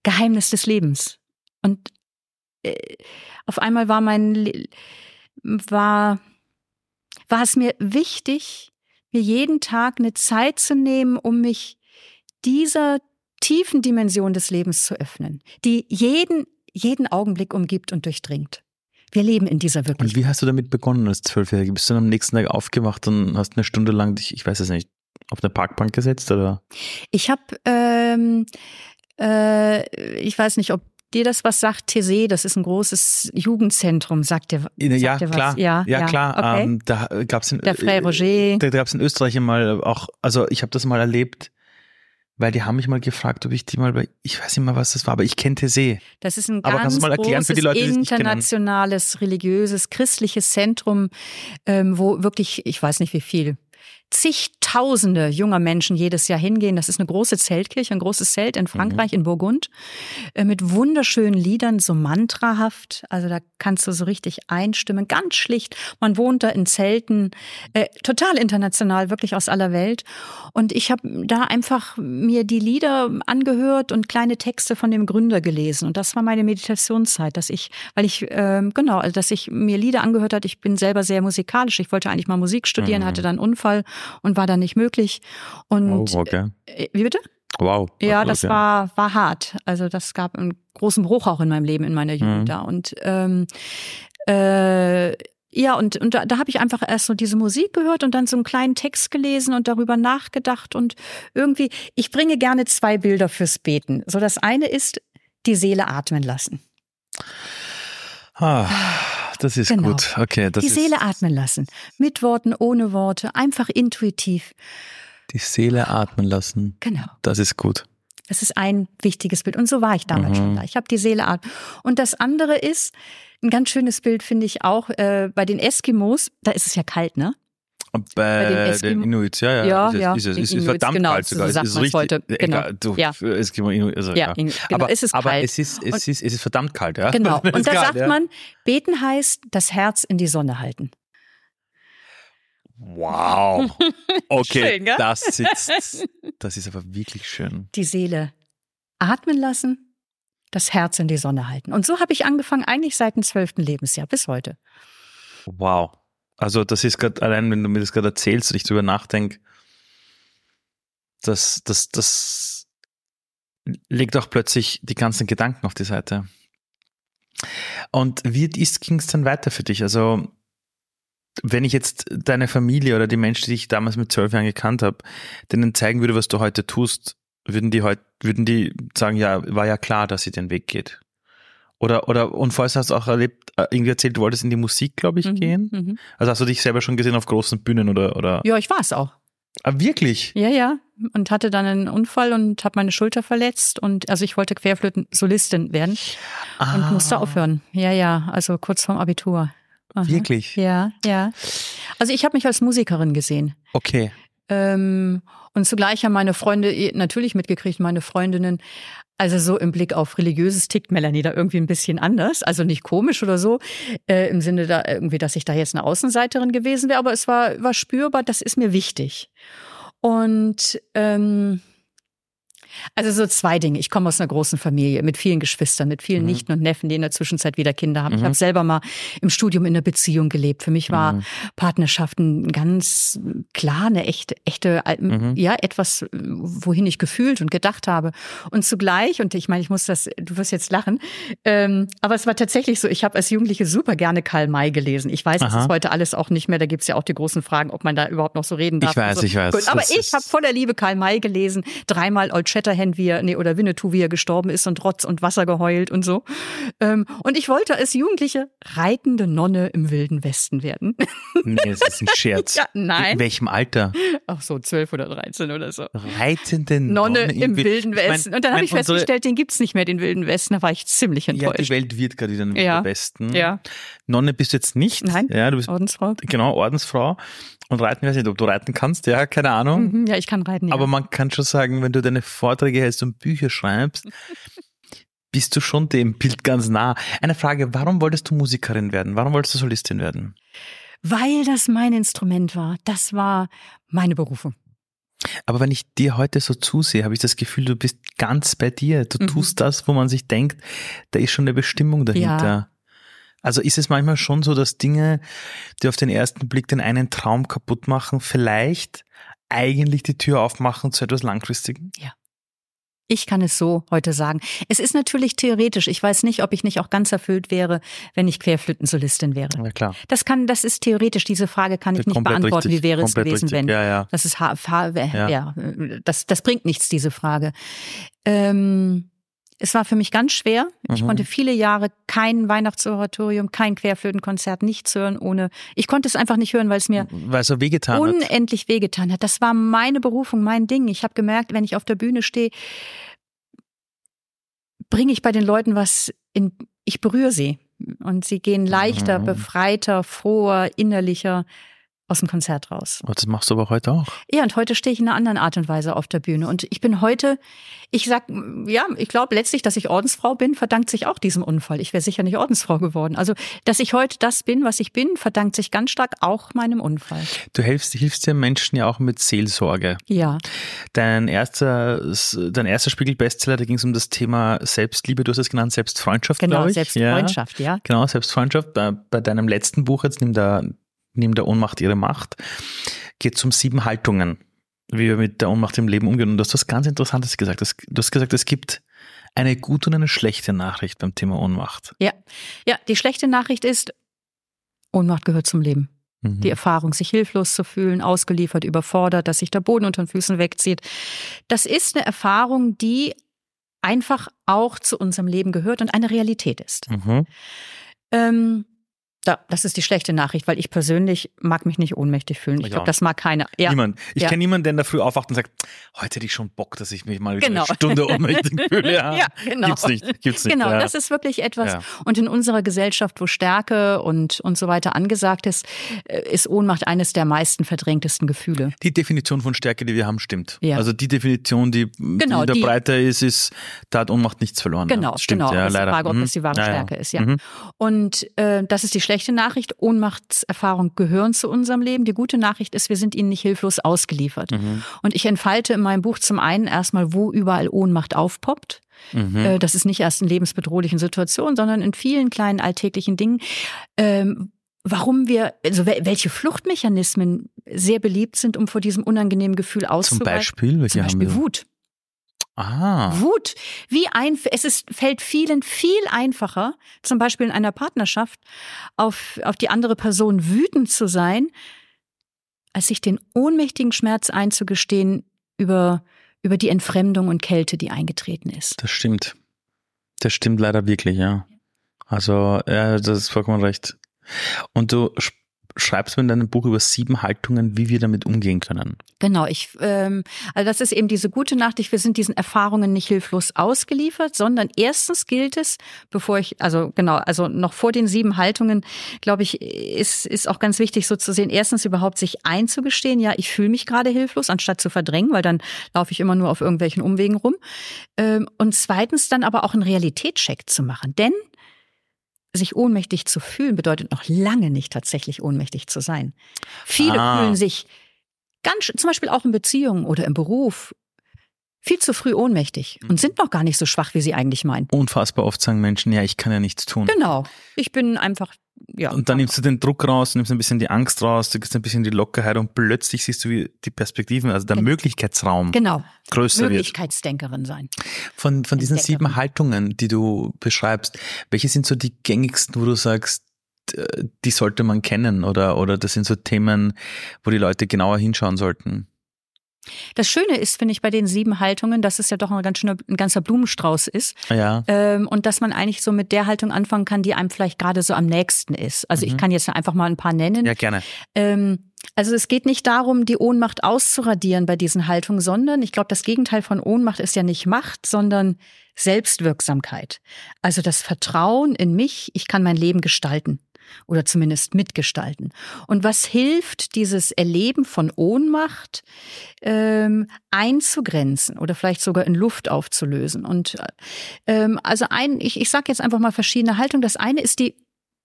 Geheimnis des Lebens. Und äh, auf einmal war mein, war, war es mir wichtig, mir jeden Tag eine Zeit zu nehmen, um mich dieser tiefen Dimension des Lebens zu öffnen, die jeden, jeden Augenblick umgibt und durchdringt. Wir leben in dieser Wirklichkeit. Und wie hast du damit begonnen als Zwölfjährige? Bist du dann am nächsten Tag aufgewacht und hast eine Stunde lang dich, ich weiß es nicht, auf eine Parkbank gesetzt oder? Ich habe, ähm, äh, ich weiß nicht, ob dir das was sagt, Tese, das ist ein großes Jugendzentrum, sagt dir, sagt ja, dir klar, Ja, ja, klar. Okay. Ähm, da gab's in, Der Frère Roger. Da, da gab es in Österreich mal auch, also ich habe das mal erlebt, weil die haben mich mal gefragt, ob ich die mal bei, ich weiß nicht mal, was das war, aber ich kenne See. Das ist ein aber ganz mal erklären für die Leute, internationales, religiöses, christliches Zentrum, ähm, wo wirklich, ich weiß nicht wie viel, zigtausende junger Menschen jedes Jahr hingehen. Das ist eine große Zeltkirche, ein großes Zelt in Frankreich, mhm. in Burgund, äh, mit wunderschönen Liedern, so mantrahaft. Also da kannst du so richtig einstimmen, ganz schlicht. Man wohnt da in Zelten, äh, total international, wirklich aus aller Welt. Und ich habe da einfach mir die Lieder angehört und kleine Texte von dem Gründer gelesen. Und das war meine Meditationszeit, dass ich, weil ich, äh, genau, also dass ich mir Lieder angehört hat. Ich bin selber sehr musikalisch. Ich wollte eigentlich mal Musik studieren, mhm. hatte dann einen Unfall und war dann nicht möglich. Und oh, okay. Äh, wie bitte? Wow. Ja, das okay. war, war hart. Also das gab einen großen Bruch auch in meinem Leben, in meiner Jugend mhm. da. Und ähm, äh, ja, und, und da, da habe ich einfach erst so diese Musik gehört und dann so einen kleinen Text gelesen und darüber nachgedacht. Und irgendwie, ich bringe gerne zwei Bilder fürs Beten. So, das eine ist die Seele atmen lassen. Ah, das ist genau. gut. Okay, das die Seele atmen lassen. Mit Worten, ohne Worte, einfach intuitiv. Die Seele atmen lassen. Genau. Das ist gut. Das ist ein wichtiges Bild. Und so war ich damals mhm. schon da. Ich habe die Seele atmen. Und das andere ist, ein ganz schönes Bild finde ich auch, äh, bei den Eskimos, da ist es ja kalt, ne? Bei, bei den Inuits, ja, ja. Ja, ja. Ist, ist, ist, ist verdammt genau, kalt sogar. So es ist richtig, heute. Genau. Egal, du, ja. Eskimo, Inuit, also, ja, ja. genau, aber, es ist aber kalt. es ist, es, ist, es ist verdammt kalt, ja. Genau. [laughs] Und da sagt ja. man, beten heißt, das Herz in die Sonne halten. Wow. [laughs] Okay, Schön, das sitzt. [laughs] Das ist aber wirklich schön. Die Seele atmen lassen, das Herz in die Sonne halten. Und so habe ich angefangen, eigentlich seit dem zwölften Lebensjahr bis heute. Wow. Also das ist gerade, allein wenn du mir das gerade erzählst und ich drüber nachdenke, das, das, das legt auch plötzlich die ganzen Gedanken auf die Seite. Und wie ging es dann weiter für dich? Also wenn ich jetzt deine Familie oder die Menschen, die ich damals mit zwölf Jahren gekannt habe, denen zeigen würde, was du heute tust, würden die heute, würden die sagen, ja, war ja klar, dass sie den Weg geht. Oder, oder, und vorher hast du auch erlebt, äh, irgendwie erzählt, du wolltest in die Musik, glaube ich, Mhm, gehen. mhm. Also hast du dich selber schon gesehen auf großen Bühnen oder, oder? Ja, ich war es auch. Ah, wirklich? Ja, ja. Und hatte dann einen Unfall und habe meine Schulter verletzt. Und also ich wollte Querflöten-Solistin werden und musste aufhören. Ja, ja. Also kurz vorm Abitur. Aha. Wirklich? Ja, ja. Also ich habe mich als Musikerin gesehen. Okay. Ähm, und zugleich haben meine Freunde eh natürlich mitgekriegt, meine Freundinnen, also so im Blick auf religiöses tickt Melanie da irgendwie ein bisschen anders, also nicht komisch oder so, äh, im Sinne da irgendwie, dass ich da jetzt eine Außenseiterin gewesen wäre, aber es war, war spürbar, das ist mir wichtig. Und ähm, also so zwei Dinge. Ich komme aus einer großen Familie mit vielen Geschwistern, mit vielen Mhm. Nichten und Neffen, die in der Zwischenzeit wieder Kinder haben. Ich Mhm. habe selber mal im Studium in einer Beziehung gelebt. Für mich war Mhm. Partnerschaften ganz klar eine echte, echte, äh, Mhm. ja, etwas, wohin ich gefühlt und gedacht habe. Und zugleich, und ich meine, ich muss das, du wirst jetzt lachen, ähm, aber es war tatsächlich so, ich habe als Jugendliche super gerne Karl May gelesen. Ich weiß, es Aha. ist heute alles auch nicht mehr, da gibt's ja auch die großen Fragen, ob man da überhaupt noch so reden darf. Ich weiß, so. ich weiß. Gut, aber Das ich habe voller Liebe Karl May gelesen, dreimal Old Shatterhand, wie er, nee, oder Winnetou, wie er gestorben ist und Rotz und Wasser geheult und so. Ähm, und ich wollte als Jugendliche reitende Nonne im Wilden Westen werden. Nee, es ist ein Scherz. [laughs] Ja, nein. In welchem Alter? Ach so, zwölf oder dreizehn oder so. Reitende Nonne im Wild- Wilden Ich mein- Westen. und dann habe ich festgestellt, den gibt's nicht mehr, den Wilden Westen. Da war ich ziemlich Unsere, ja, die enttäuscht. Welt wird gerade wieder im Ja. Westen. Ja, Nonne bist du jetzt nicht. Nein. Ja, du bist Ordensfrau. genau Ordensfrau. Und reiten, weiß nicht, ob du reiten kannst, ja, keine Ahnung. Mhm, ja, ich kann reiten. Ja. Aber man kann schon sagen, wenn du deine Vorträge hältst und Bücher schreibst, bist du schon dem Bild ganz nah. Eine Frage, warum wolltest du Musikerin werden? Warum wolltest du Solistin werden? Weil das mein Instrument war. Das war meine Berufung. Aber wenn ich dir heute so zusehe, habe ich das Gefühl, du bist ganz bei dir. Du Mhm. tust das, wo man sich denkt, da ist schon eine Bestimmung dahinter. Ja. Also ist es manchmal schon so, dass Dinge, die auf den ersten Blick den einen Traum kaputt machen, vielleicht eigentlich die Tür aufmachen zu etwas Langfristigem? Ich kann es so heute sagen. Es ist natürlich theoretisch. Ich weiß nicht, ob ich nicht auch ganz erfüllt wäre, wenn ich Querflötensolistin wäre. Ja, klar. Das kann, das ist theoretisch. Diese Frage kann ich nicht beantworten. richtig. Wie wäre es gewesen, richtig. wenn? Ja, ja. Das ist ha ja. Ja. das, das bringt nichts, diese Frage. Ähm, es war für mich ganz schwer. Ich Mhm. konnte viele Jahre kein Weihnachtsoratorium, kein Querflötenkonzert nichts hören, ohne. Ich konnte es einfach nicht hören, weil es mir Weil es so wehgetan hat. unendlich wehgetan hat. Das war meine Berufung, mein Ding. Ich habe gemerkt, wenn ich auf der Bühne stehe, bringe ich bei den Leuten was in, ich berühre sie. Und sie gehen leichter, Mhm. befreiter, froher, innerlicher aus dem Konzert raus. Und das machst du aber heute auch. Ja, und heute stehe ich in einer anderen Art und Weise auf der Bühne. Und ich bin heute, ich sag, ja, ich glaube letztlich, dass ich Ordensfrau bin, verdankt sich auch diesem Unfall. Ich wäre sicher nicht Ordensfrau geworden. Also, dass ich heute das bin, was ich bin, verdankt sich ganz stark auch meinem Unfall. Du hilfst, hilfst den Menschen ja auch mit Seelsorge. Ja. Dein erster, dein erster Spiegel-Bestseller, da ging es um das Thema Selbstliebe, du hast es genannt, Selbstfreundschaft, Genau, glaube ich. Selbstfreundschaft, ja. Genau, Selbstfreundschaft. Bei, deinem letzten Buch, jetzt nimm der neben der Ohnmacht ihre Macht, geht es um sieben Haltungen, wie wir mit der Ohnmacht im Leben umgehen. Und du hast was ganz Interessantes gesagt. Du hast gesagt, es gibt eine gute und eine schlechte Nachricht beim Thema Ohnmacht. Ja, ja. Die schlechte Nachricht ist, Ohnmacht gehört zum Leben. Mhm. Die Erfahrung, sich hilflos zu fühlen, ausgeliefert, überfordert, dass sich der Boden unter den Füßen wegzieht. Das ist eine Erfahrung, die einfach auch zu unserem Leben gehört und eine Realität ist. Mhm. Ähm, ja, das ist die schlechte Nachricht, weil ich persönlich mag mich nicht ohnmächtig fühlen. Ich glaube, das mag keiner. Ja. Niemand. Ich ja. kenne niemanden, der in der Früh aufwacht und sagt, heute hätte ich schon Bock, dass ich mich mal genau. eine Stunde ohnmächtig [laughs] fühle. Ja, ja genau. Gibt's nicht. Gibt's nicht. Genau, das ist wirklich etwas. Und in unserer Gesellschaft, wo Stärke und, und so weiter angesagt ist, äh, ist Ohnmacht eines der meisten verdrängtesten Gefühle. Die Definition von Stärke, die wir haben, stimmt. Also die Definition, die, genau, die, die breiter ist, ist, da hat Ohnmacht nichts verloren. Genau, stimmt. Genau, ja, das leider. die Frage, ob das die wahre Stärke ist. Ja. Mhm. Und äh, das ist die schlechte Nachricht. Ohnmachtserfahrungen gehören zu unserem Leben. Die gute Nachricht ist, wir sind ihnen nicht hilflos ausgeliefert. Mhm. Und ich entfalte in meinem Buch zum einen erstmal, wo überall Ohnmacht aufpoppt. Mhm. Äh, das ist nicht erst in lebensbedrohlichen Situationen, sondern in vielen kleinen alltäglichen Dingen. Ähm, warum wir, also welche Fluchtmechanismen sehr beliebt sind, um vor diesem unangenehmen Gefühl auszuweichen. Zum Beispiel? Welche Zum Beispiel Wut. Ah. Wut. Wie ein, es ist, fällt vielen viel einfacher, zum Beispiel in einer Partnerschaft, auf, auf die andere Person wütend zu sein, als sich den ohnmächtigen Schmerz einzugestehen über, über die Entfremdung und Kälte, die eingetreten ist. Das stimmt. Das stimmt leider wirklich, ja. Also, ja, das ist vollkommen recht. Und du schreibst du in deinem Buch über sieben Haltungen, wie wir damit umgehen können. Genau, ich, ähm, also das ist eben diese gute Nachricht. Wir sind diesen Erfahrungen nicht hilflos ausgeliefert, sondern erstens gilt es, bevor ich, also genau, also noch vor den sieben Haltungen, glaube ich, ist ist auch ganz wichtig, so zu sehen. Erstens überhaupt sich einzugestehen, ja, ich fühle mich gerade hilflos, anstatt zu verdrängen, weil dann laufe ich immer nur auf irgendwelchen Umwegen rum. Ähm, und zweitens dann aber auch einen Realitätscheck zu machen, denn sich ohnmächtig zu fühlen bedeutet noch lange nicht tatsächlich ohnmächtig zu sein. Viele ah. fühlen sich ganz, zum Beispiel auch in Beziehungen oder im Beruf, viel zu früh ohnmächtig und mhm. sind noch gar nicht so schwach, wie sie eigentlich meinen. Unfassbar oft sagen Menschen, ja, ich kann ja nichts tun. Genau. Ich bin einfach ja. Und dann nimmst du den Druck raus, nimmst ein bisschen die Angst raus, du gibst ein bisschen die Lockerheit und plötzlich siehst du, wie die Perspektiven, also der genau. Möglichkeitsraum genau. größer Möglichkeitsdenkerin sein. Von, von diesen sieben Haltungen, die du beschreibst, welche sind so die gängigsten, wo du sagst, äh, die sollte man kennen oder, oder das sind so Themen, wo die Leute genauer hinschauen sollten? Das Schöne ist, finde ich, bei den sieben Haltungen, dass es ja doch ein ganz schöner, ein ganzer Blumenstrauß ist. Ja. Ähm, und dass man eigentlich so mit der Haltung anfangen kann, die einem vielleicht gerade so am nächsten ist. Also mhm. ich kann jetzt einfach mal ein paar nennen. Ja, gerne. Ähm, also es geht nicht darum, die Ohnmacht auszuradieren bei diesen Haltungen, sondern ich glaube, das Gegenteil von Ohnmacht ist ja nicht Macht, sondern Selbstwirksamkeit. Also das Vertrauen in mich, ich kann mein Leben gestalten oder zumindest mitgestalten. Und was hilft, dieses Erleben von Ohnmacht ähm, einzugrenzen oder vielleicht sogar in Luft aufzulösen? Und ähm, also ein, ich, ich sage jetzt einfach mal verschiedene Haltungen. Das eine ist die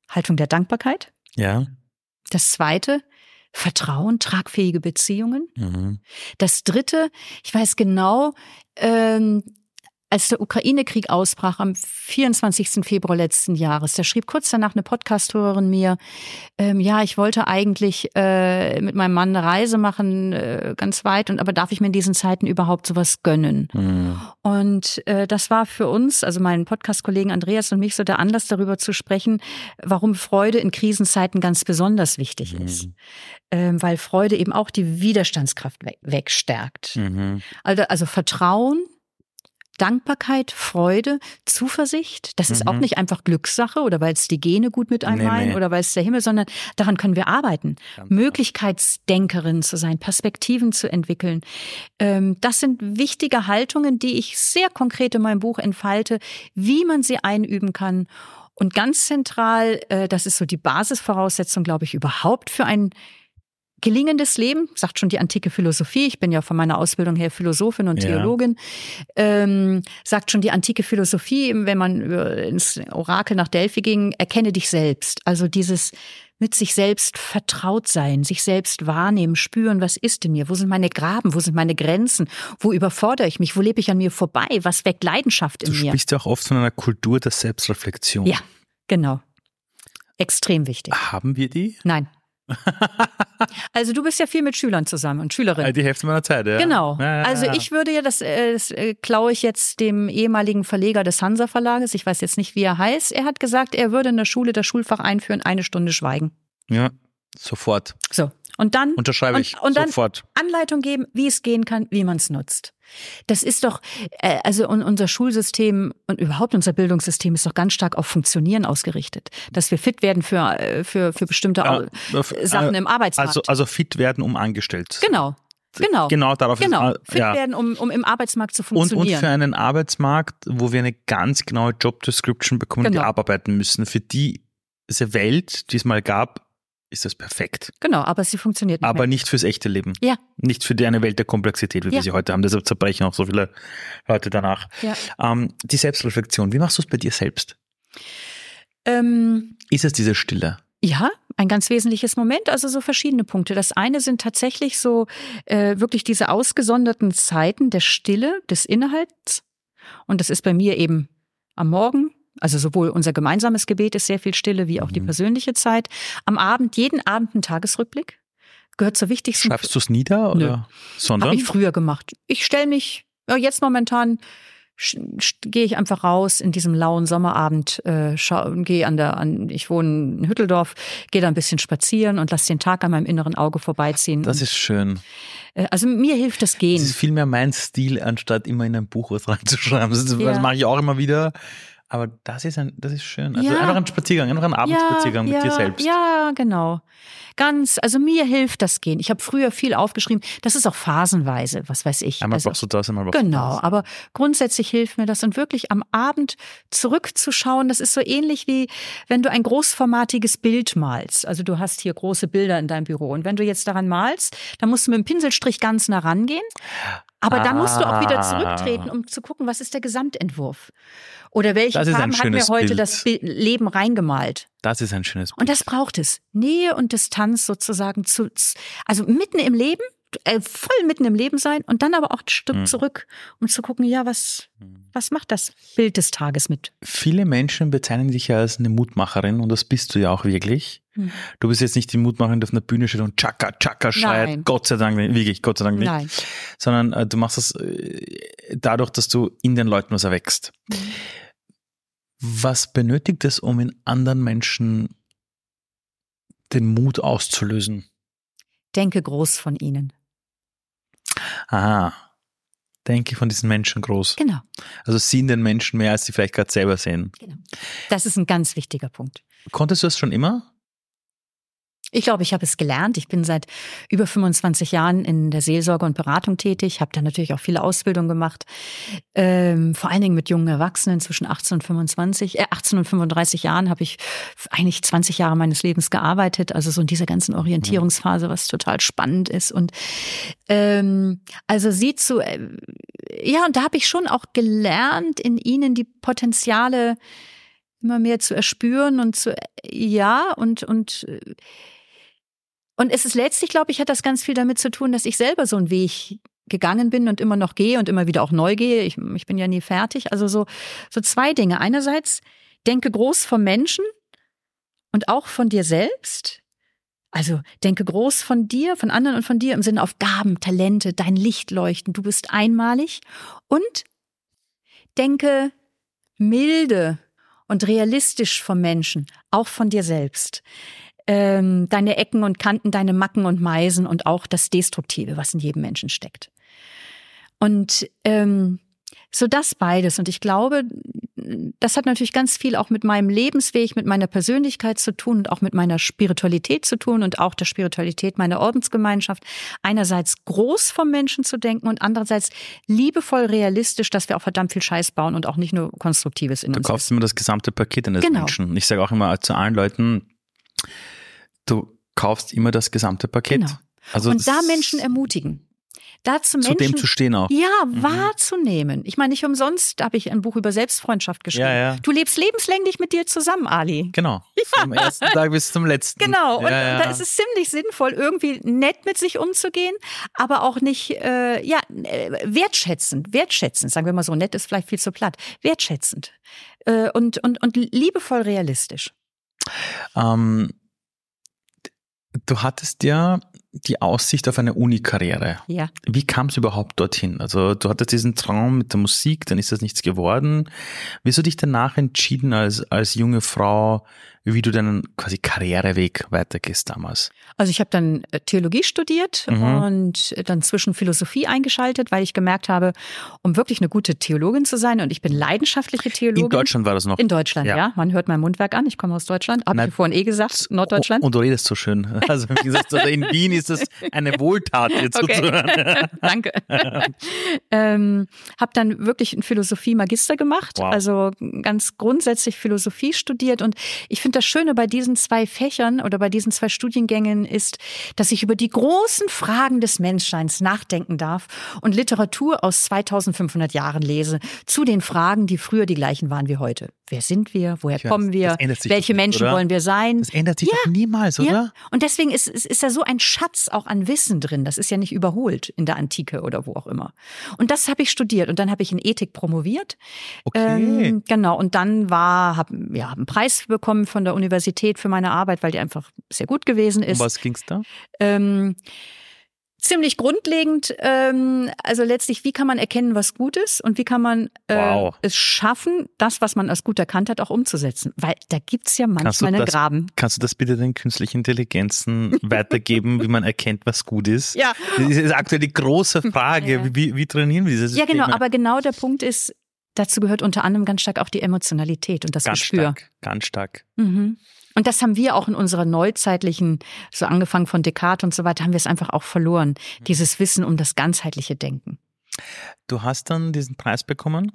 Haltung der Dankbarkeit. Ja. Das zweite Vertrauen, tragfähige Beziehungen. Mhm. Das dritte, ich weiß genau, ähm, als der Ukraine-Krieg ausbrach am 24. Februar letzten Jahres, da schrieb kurz danach eine Podcast-Hörerin mir, ähm, ja, ich wollte eigentlich äh, mit meinem Mann eine Reise machen, äh, ganz weit, und aber darf ich mir in diesen Zeiten überhaupt sowas gönnen? Mhm. Und äh, das war für uns, also meinen Podcast-Kollegen Andreas und mich, so der Anlass, darüber zu sprechen, warum Freude in Krisenzeiten ganz besonders wichtig mhm. ist. Ähm, weil Freude eben auch die Widerstandskraft wegstärkt. Mhm. Also, also Vertrauen, Dankbarkeit, Freude, Zuversicht. Das ist mhm. auch nicht einfach Glückssache oder weil es die Gene gut mit einem nee, meinen nee. oder weil es der Himmel, sondern daran können wir arbeiten. Ganz Möglichkeitsdenkerin zu sein, Perspektiven zu entwickeln. Ähm, das sind wichtige Haltungen, die ich sehr konkret in meinem Buch entfalte, wie man sie einüben kann. Und ganz zentral, äh, das ist so die Basisvoraussetzung, glaube ich, überhaupt für ein gelingendes Leben, sagt schon die antike Philosophie, ich bin ja von meiner Ausbildung her Philosophin und Theologin, ja. ähm, sagt schon die antike Philosophie, wenn man ins Orakel nach Delphi ging, erkenne dich selbst. Also dieses mit sich selbst vertraut sein, sich selbst wahrnehmen, spüren, was ist in mir, wo sind meine Graben, wo sind meine Grenzen, wo überfordere ich mich, wo lebe ich an mir vorbei, was weckt Leidenschaft in du mir. Du sprichst ja auch oft von einer Kultur der Selbstreflexion. Ja, genau. Extrem wichtig. Haben wir die? Nein. [laughs] also du bist ja viel mit Schülern zusammen und Schülerinnen. Die Hälfte meiner Zeit, ja. Genau. Ja, ja, also ich würde ja, das, äh, das äh, klaue ich jetzt dem ehemaligen Verleger des Hansa Verlages, ich weiß jetzt nicht, wie er heißt, er hat gesagt, er würde in der Schule das Schulfach einführen, eine Stunde Schweigen. Ja, sofort. So. Und dann unterschreibe ich und, und dann sofort. Anleitung geben, wie es gehen kann, wie man es nutzt. Das ist doch, äh, also unser Schulsystem und überhaupt unser Bildungssystem ist doch ganz stark auf Funktionieren ausgerichtet, dass wir fit werden für äh, für für bestimmte ja, Sachen im Arbeitsmarkt. Also also fit werden, um angestellt. Genau. Genau. Genau darauf genau. ist Fit ja. werden, um, um im Arbeitsmarkt zu und, funktionieren. und für einen Arbeitsmarkt, wo wir eine ganz genaue Job Description bekommen, Genau. die abarbeiten müssen. Für die diese Welt, die es mal gab, ist das perfekt. genau, aber sie funktioniert nicht Aber mehr. nicht fürs echte Leben. Ja. Nicht für die eine Welt der Komplexität, wie Ja. wir sie heute haben. Deshalb zerbrechen auch so viele Leute danach. Ja. Ähm, die Selbstreflexion, wie machst du es bei dir selbst? Ähm, Ist es diese Stille? Ja, ein ganz wesentliches Moment, also so verschiedene Punkte. Das eine sind tatsächlich so äh, wirklich diese ausgesonderten Zeiten der Stille, des Innehalts. Und das ist bei mir eben am Morgen. Also sowohl unser gemeinsames Gebet ist sehr viel Stille, wie auch die Mhm. persönliche Zeit. Am Abend, jeden Abend ein Tagesrückblick. Gehört zur wichtigsten. Schreibst du es nieder Nö. oder? Sondern? Habe ich früher gemacht. Ich stelle mich, ja, jetzt momentan gehe ich einfach raus in diesem lauen Sommerabend, äh, gehe an der, an, ich wohne in Hütteldorf, gehe da ein bisschen spazieren und lasse den Tag an meinem inneren Auge vorbeiziehen. das und, ist schön. äh, also mir hilft das Gehen. Das ist vielmehr mein Stil, anstatt immer in ein Buch was reinzuschreiben. Das, Ja. das mache ich auch immer wieder. Aber das ist ein, das ist schön. Also Ja. einfach ein Spaziergang, einfach ein Abendspaziergang mit ja, dir selbst. Ja, genau. Ganz, also mir hilft das Gehen. Ich habe früher viel aufgeschrieben. Das ist auch phasenweise, was weiß ich. Einmal also, brauchst du das, einmal brauchst Genau, du das. aber grundsätzlich hilft mir das und wirklich am Abend zurückzuschauen. Das ist so ähnlich wie wenn du ein großformatiges Bild malst. Also du hast hier große Bilder in deinem Büro und wenn du jetzt daran malst, dann musst du mit dem Pinselstrich ganz nah rangehen. Aber dann musst du auch wieder Ah. zurücktreten, um zu gucken, was ist der Gesamtentwurf. Oder welche Farben hat mir heute Bild. das Leben reingemalt. Das ist ein schönes Bild. Und das braucht es. Nähe und Distanz sozusagen zu, also mitten im Leben, äh, voll mitten im Leben sein und dann aber auch ein Stück Mhm. zurück, um zu gucken, ja, was, was macht das Bild des Tages mit? Viele Menschen bezeichnen dich ja als eine Mutmacherin und das bist du ja auch wirklich. Hm. Du bist jetzt nicht die Mutmacherin, die auf einer Bühne steht und Chaka, Chaka schreit. Nein. Gott sei Dank nicht, wirklich, Gott sei Dank nicht. Nein. Sondern äh, du machst das äh, dadurch, dass du in den Leuten was erwächst. Mhm. Was benötigt es, um in anderen Menschen den Mut auszulösen? Denke groß von ihnen. Aha. Denke von diesen Menschen groß. Genau, Also sehen den Menschen mehr, als sie vielleicht gerade selber sehen. genau. Das ist ein ganz wichtiger Punkt. Konntest du das schon immer? Ich glaube, ich habe es gelernt. Ich bin seit über 25 Jahren in der Seelsorge und Beratung tätig, habe da natürlich auch viele Ausbildungen gemacht, ähm, vor allen Dingen mit jungen Erwachsenen zwischen 18 und 25, äh, 18 und 35 Jahren habe ich eigentlich 20 Jahre meines Lebens gearbeitet, also so in dieser ganzen Orientierungsphase, was total spannend ist. Und ähm, also sie zu, äh, ja und da habe ich schon auch gelernt, in ihnen die Potenziale immer mehr zu erspüren und zu, ja und und äh, und es ist letztlich, glaube ich, hat das ganz viel damit zu tun, dass ich selber so einen Weg gegangen bin und immer noch gehe und immer wieder auch neu gehe. Ich, ich bin ja nie fertig. Also so, so zwei Dinge. Einerseits denke groß vom Menschen und auch von dir selbst. Also denke groß von dir, von anderen und von dir im Sinne auf Gaben, Talente, dein Licht leuchten. Du bist einmalig. Und denke milde und realistisch vom Menschen, auch von dir selbst ähm, deine Ecken und Kanten, deine Macken und Meisen und auch das Destruktive, was in jedem Menschen steckt. Und ähm, so das beides. Und ich glaube, das hat natürlich ganz viel auch mit meinem Lebensweg, mit meiner Persönlichkeit zu tun und auch mit meiner Spiritualität zu tun und auch der Spiritualität meiner Ordensgemeinschaft. Einerseits groß vom Menschen zu denken und andererseits liebevoll realistisch, dass wir auch verdammt viel Scheiß bauen und auch nicht nur Konstruktives in Du uns. kaufst immer das gesamte Paket eines Genau. Menschen. Ich sage auch immer zu allen Leuten, du kaufst immer das gesamte Paket. Genau. Also und da Menschen ermutigen. Dazu Zu Menschen dem zu stehen auch. ja, wahrzunehmen. Ich meine, nicht umsonst habe ich ein Buch über Selbstfreundschaft geschrieben. Ja, ja. Du lebst lebenslänglich mit dir zusammen, Ali. Genau. [laughs] Vom ersten Tag bis zum letzten. Genau, und ja, ja. da ist es ziemlich sinnvoll, irgendwie nett mit sich umzugehen, aber auch nicht, äh, ja, äh, wertschätzend, wertschätzend, sagen wir mal so, nett ist vielleicht viel zu platt, wertschätzend äh, und, und, und liebevoll realistisch. Ähm, du hattest ja die Aussicht auf eine Uni-Karriere. Ja. Wie kam es überhaupt dorthin? Also du hattest diesen Traum mit der Musik, dann ist das nichts geworden. Wieso dich danach entschieden als, als junge Frau, wie du deinen quasi Karriereweg weitergehst damals? Also ich habe dann äh, Theologie studiert Mhm. und dann zwischen Philosophie eingeschaltet, weil ich gemerkt habe, um wirklich eine gute Theologin zu sein, und ich bin leidenschaftliche Theologin. In Deutschland war das noch. In Deutschland, Ja. ja. Man hört mein Mundwerk an. Ich komme aus Deutschland. Habe ich vorhin eh gesagt, Norddeutschland. Und du redest so schön. [laughs] Also wie gesagt, also in Wien ist das eine Wohltat jetzt [laughs] Okay. sozusagen. [laughs] Danke. ähm, habe dann wirklich einen Philosophie-Magister gemacht, Wow. also ganz grundsätzlich Philosophie studiert. Und ich finde das Schöne bei diesen zwei Fächern oder bei diesen zwei Studiengängen ist, dass ich über die großen Fragen des Menschseins nachdenken darf und Literatur aus 2500 Jahren lese zu den Fragen, die früher die gleichen waren wie heute. Wer sind wir? Woher Tja, kommen wir? Welche nicht, Menschen oder? wollen wir sein? Das ändert sich doch niemals, oder? Ja, und deswegen ist, ist, ist da so ein Schatz auch an Wissen drin. Das ist ja nicht überholt in der Antike oder wo auch immer. Und das habe ich studiert und dann habe ich in Ethik promoviert. Okay. Ähm, genau. Und dann war, habe ja, hab einen Preis bekommen von der Universität für meine Arbeit, weil die einfach sehr gut gewesen um ist. was ging's da? Ähm, ziemlich grundlegend, ähm, also letztlich, wie kann man erkennen, was gut ist und wie kann man äh, Wow. es schaffen, das, was man als gut erkannt hat, auch umzusetzen. Weil da gibt's ja Kannst du manchmal einen Graben. Kannst du das bitte den künstlichen Intelligenzen [laughs] weitergeben, wie man erkennt, was gut ist? Ja. Das ist aktuell die große Frage. Ja. Wie, wie trainieren wir diese Ja, genau, aber genau der Punkt ist, dazu gehört unter anderem ganz stark auch die Emotionalität und das ganz Gespür. stark, ganz stark. Mhm. Und das haben wir auch in unserer neuzeitlichen, so angefangen von Descartes und so weiter, haben wir es einfach auch verloren. Mhm. Dieses Wissen um das ganzheitliche Denken. Du hast dann diesen Preis bekommen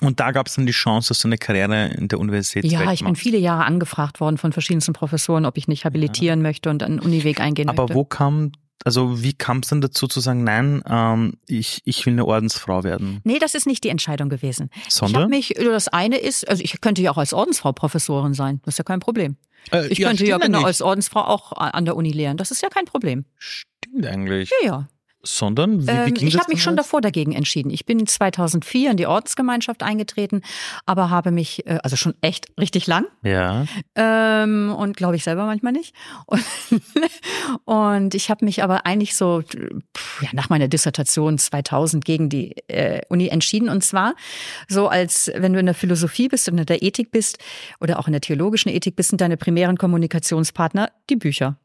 und da gab es dann die Chance, dass du eine Karriere in der Universität Ja, ich bin viele Jahre angefragt worden von verschiedensten Professoren, ob ich nicht habilitieren möchte und einen Uniweg eingehen Aber möchte. wo kam, also wie kam es dann dazu zu sagen, nein, ähm, ich, ich will eine Ordensfrau werden? Nee, das ist nicht die Entscheidung gewesen. Ich Sondern? mich, das eine ist, also ich könnte ja auch als Ordensfrau Professorin sein, das ist ja kein Problem. Äh, Ich könnte ja genau als Ordensfrau auch an der Uni lehren, das ist ja kein Problem. Stimmt eigentlich. Ja, ja. Sondern, wie, wie Ähm, ging ich das habe mich schon davor dagegen entschieden. Ich bin 2004 in die Ordensgemeinschaft eingetreten, aber habe mich, äh, also schon echt richtig lang Ja. ähm, und glaube ich selber manchmal nicht. Und, [laughs] und ich habe mich aber eigentlich so ja, nach meiner Dissertation 2000 gegen die äh, Uni entschieden. Und zwar so, als wenn du in der Philosophie bist und in der Ethik bist oder auch in der theologischen Ethik bist, sind deine primären Kommunikationspartner die Bücher.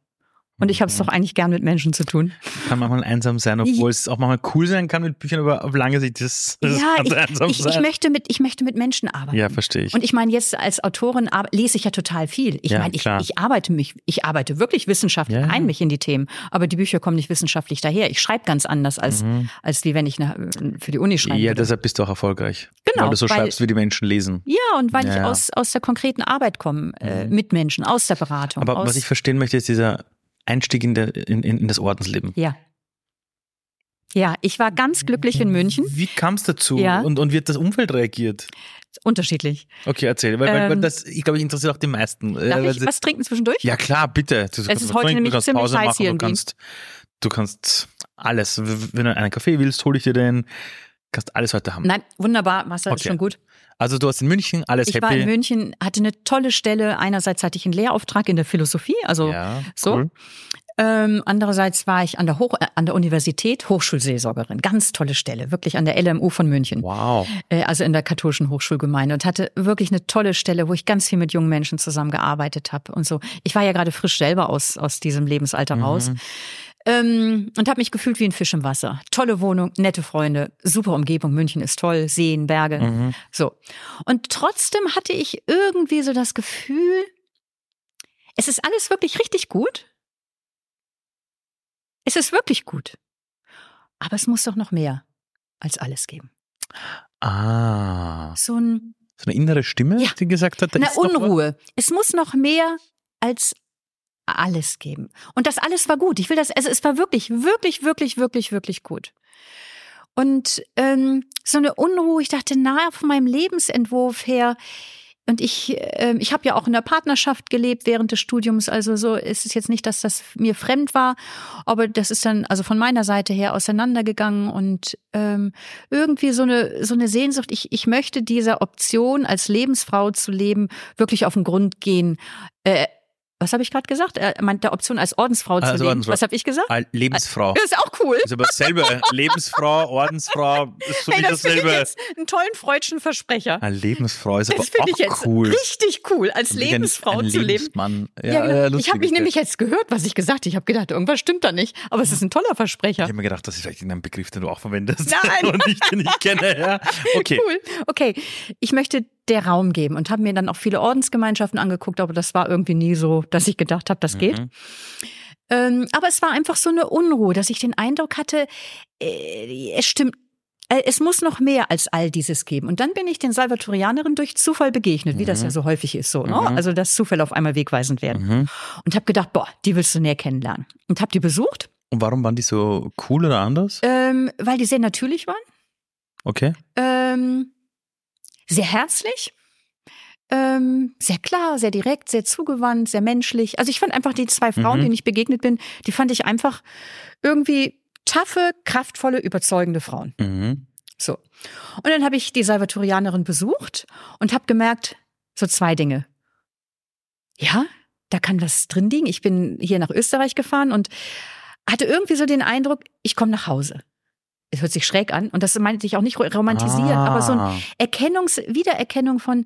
Und ich habe es doch eigentlich gern mit Menschen zu tun. Kann manchmal einsam sein, obwohl es auch manchmal cool sein kann mit Büchern, aber auf lange Sicht ist das Ja, ich, einsam ich, ich, sein. möchte mit, ich möchte mit Menschen arbeiten. Ja, verstehe ich. Und ich meine, jetzt als Autorin lese ich ja total viel. Ich Ja, meine, ich, klar. ich arbeite mich, ich arbeite wirklich wissenschaftlich Ja, ein mich in die Themen, aber die Bücher kommen nicht wissenschaftlich daher. Ich schreibe ganz anders als, als wie wenn ich eine, für die Uni schreibe. Mhm. ja, deshalb bist du auch erfolgreich. Genau, Weil du so weil- schreibst, wie die Menschen lesen. ja, und weil Ja, ich aus, aus der konkreten Arbeit komme, äh, mit Menschen, aus der Beratung. Aber was ich verstehen möchte, ist dieser Einstieg in, der, in, in, das Ordensleben. ja. Ja, ich war ganz glücklich in München. Wie kam es dazu? Ja. Und, und wie hat das Umfeld reagiert? Unterschiedlich. Okay, erzähl. Weil, Ähm, das, ich glaube, ich interessiert auch die meisten. Äh, Darf ich was trinken zwischendurch? ja, klar, bitte. Du kannst ist heute trinken, nämlich du ziemlich Pause heiß machen, hier du kannst, du kannst alles. Wenn du einen Kaffee willst, hole ich dir den. Kannst alles heute haben. Nein, wunderbar, Marcel, ist Okay. schon gut. Also du hast in München alles Ich happy. war in München, hatte eine tolle Stelle. Einerseits hatte ich einen Lehrauftrag in der Philosophie, also ja, so. cool. Ähm, andererseits war ich an der, Hoch äh, an der Universität Hochschulseelsorgerin. Ganz tolle Stelle, wirklich an der LMU von München. Wow. Äh, also in der katholischen Hochschulgemeinde und hatte wirklich eine tolle Stelle, wo ich ganz viel mit jungen Menschen zusammengearbeitet habe und so. Ich war ja gerade frisch selber aus, aus diesem Lebensalter Mhm. raus. Ähm, und habe mich gefühlt wie ein Fisch im Wasser. Tolle Wohnung, nette Freunde, super Umgebung. München ist toll, Seen, Berge. Mhm. So. Und trotzdem hatte ich irgendwie so das Gefühl, es ist alles wirklich richtig gut. Es ist wirklich gut. Aber es muss doch noch mehr als alles geben. Ah. So ein, So eine innere Stimme, Ja. die gesagt hat, da eine ist noch was? Unruhe. Es muss noch mehr als alles geben. Und das alles war gut. Ich will das, also es war wirklich, wirklich, wirklich, wirklich, wirklich gut. Und ähm, so eine Unruhe, ich dachte, na, von meinem Lebensentwurf her, und ich, äh, ich habe ja auch in der Partnerschaft gelebt während des Studiums. Also so ist es jetzt nicht, dass das mir fremd war, aber das ist dann also von meiner Seite her auseinandergegangen und ähm, irgendwie so eine so eine Sehnsucht. Ich ich möchte dieser Option als Lebensfrau zu leben wirklich auf den Grund gehen. Äh, was habe ich gerade gesagt? Er meint der Option als Ordensfrau zu Also leben. Ordensfrau. Was habe ich gesagt? Lebensfrau. Das ist auch cool. [laughs] Das ist aber dasselbe. Lebensfrau, Ordensfrau, ist für Hey, mich das finde ich dasselbe. jetzt einen tollen freudschen Versprecher. Eine Lebensfrau ist aber Das finde ich auch jetzt cool. richtig cool, als Lebensfrau ein zu leben. Lebensmann. Ja, Ja, genau. ich habe mich nämlich jetzt gehört, was ich gesagt habe. Ich habe gedacht, irgendwas stimmt da nicht. Aber es ist ein toller Versprecher. Ich habe mir gedacht, das ist vielleicht ein Begriff, den du auch verwendest. Nein. [laughs] Und ich den nicht kenne. Ja. [laughs] Okay. Cool. Okay, ich möchte der Raum geben und habe mir dann auch viele Ordensgemeinschaften angeguckt, aber das war irgendwie nie so, dass ich gedacht habe, das geht. Mhm. Ähm, aber es war einfach so eine Unruhe, dass ich den Eindruck hatte, äh, es stimmt. äh, Es muss noch mehr als all dieses geben. Und dann bin ich den Salvatorianerinnen durch Zufall begegnet, wie das ja so häufig ist, so, ne? Mhm. Also, dass Zufälle auf einmal wegweisend werden. Mhm. Und habe gedacht, boah, die willst du näher kennenlernen. Und habe die besucht, Und warum waren die so cool oder anders? ähm, weil die sehr natürlich waren. Okay. Ähm, sehr herzlich, ähm, sehr klar, sehr direkt, sehr zugewandt, sehr menschlich. Also ich fand einfach die zwei Frauen, Mhm. denen ich begegnet bin, die fand ich einfach irgendwie taffe, kraftvolle, überzeugende Frauen. Mhm. So. Und dann habe ich die Salvatorianerin besucht und habe gemerkt, so zwei Dinge. Ja, da kann was drin liegen. Ich bin hier nach Österreich gefahren und hatte irgendwie so den Eindruck, ich komme nach Hause. Es hört sich schräg an und das meinte ich auch nicht romantisieren, Ah. aber so ein Erkennungs Wiedererkennung von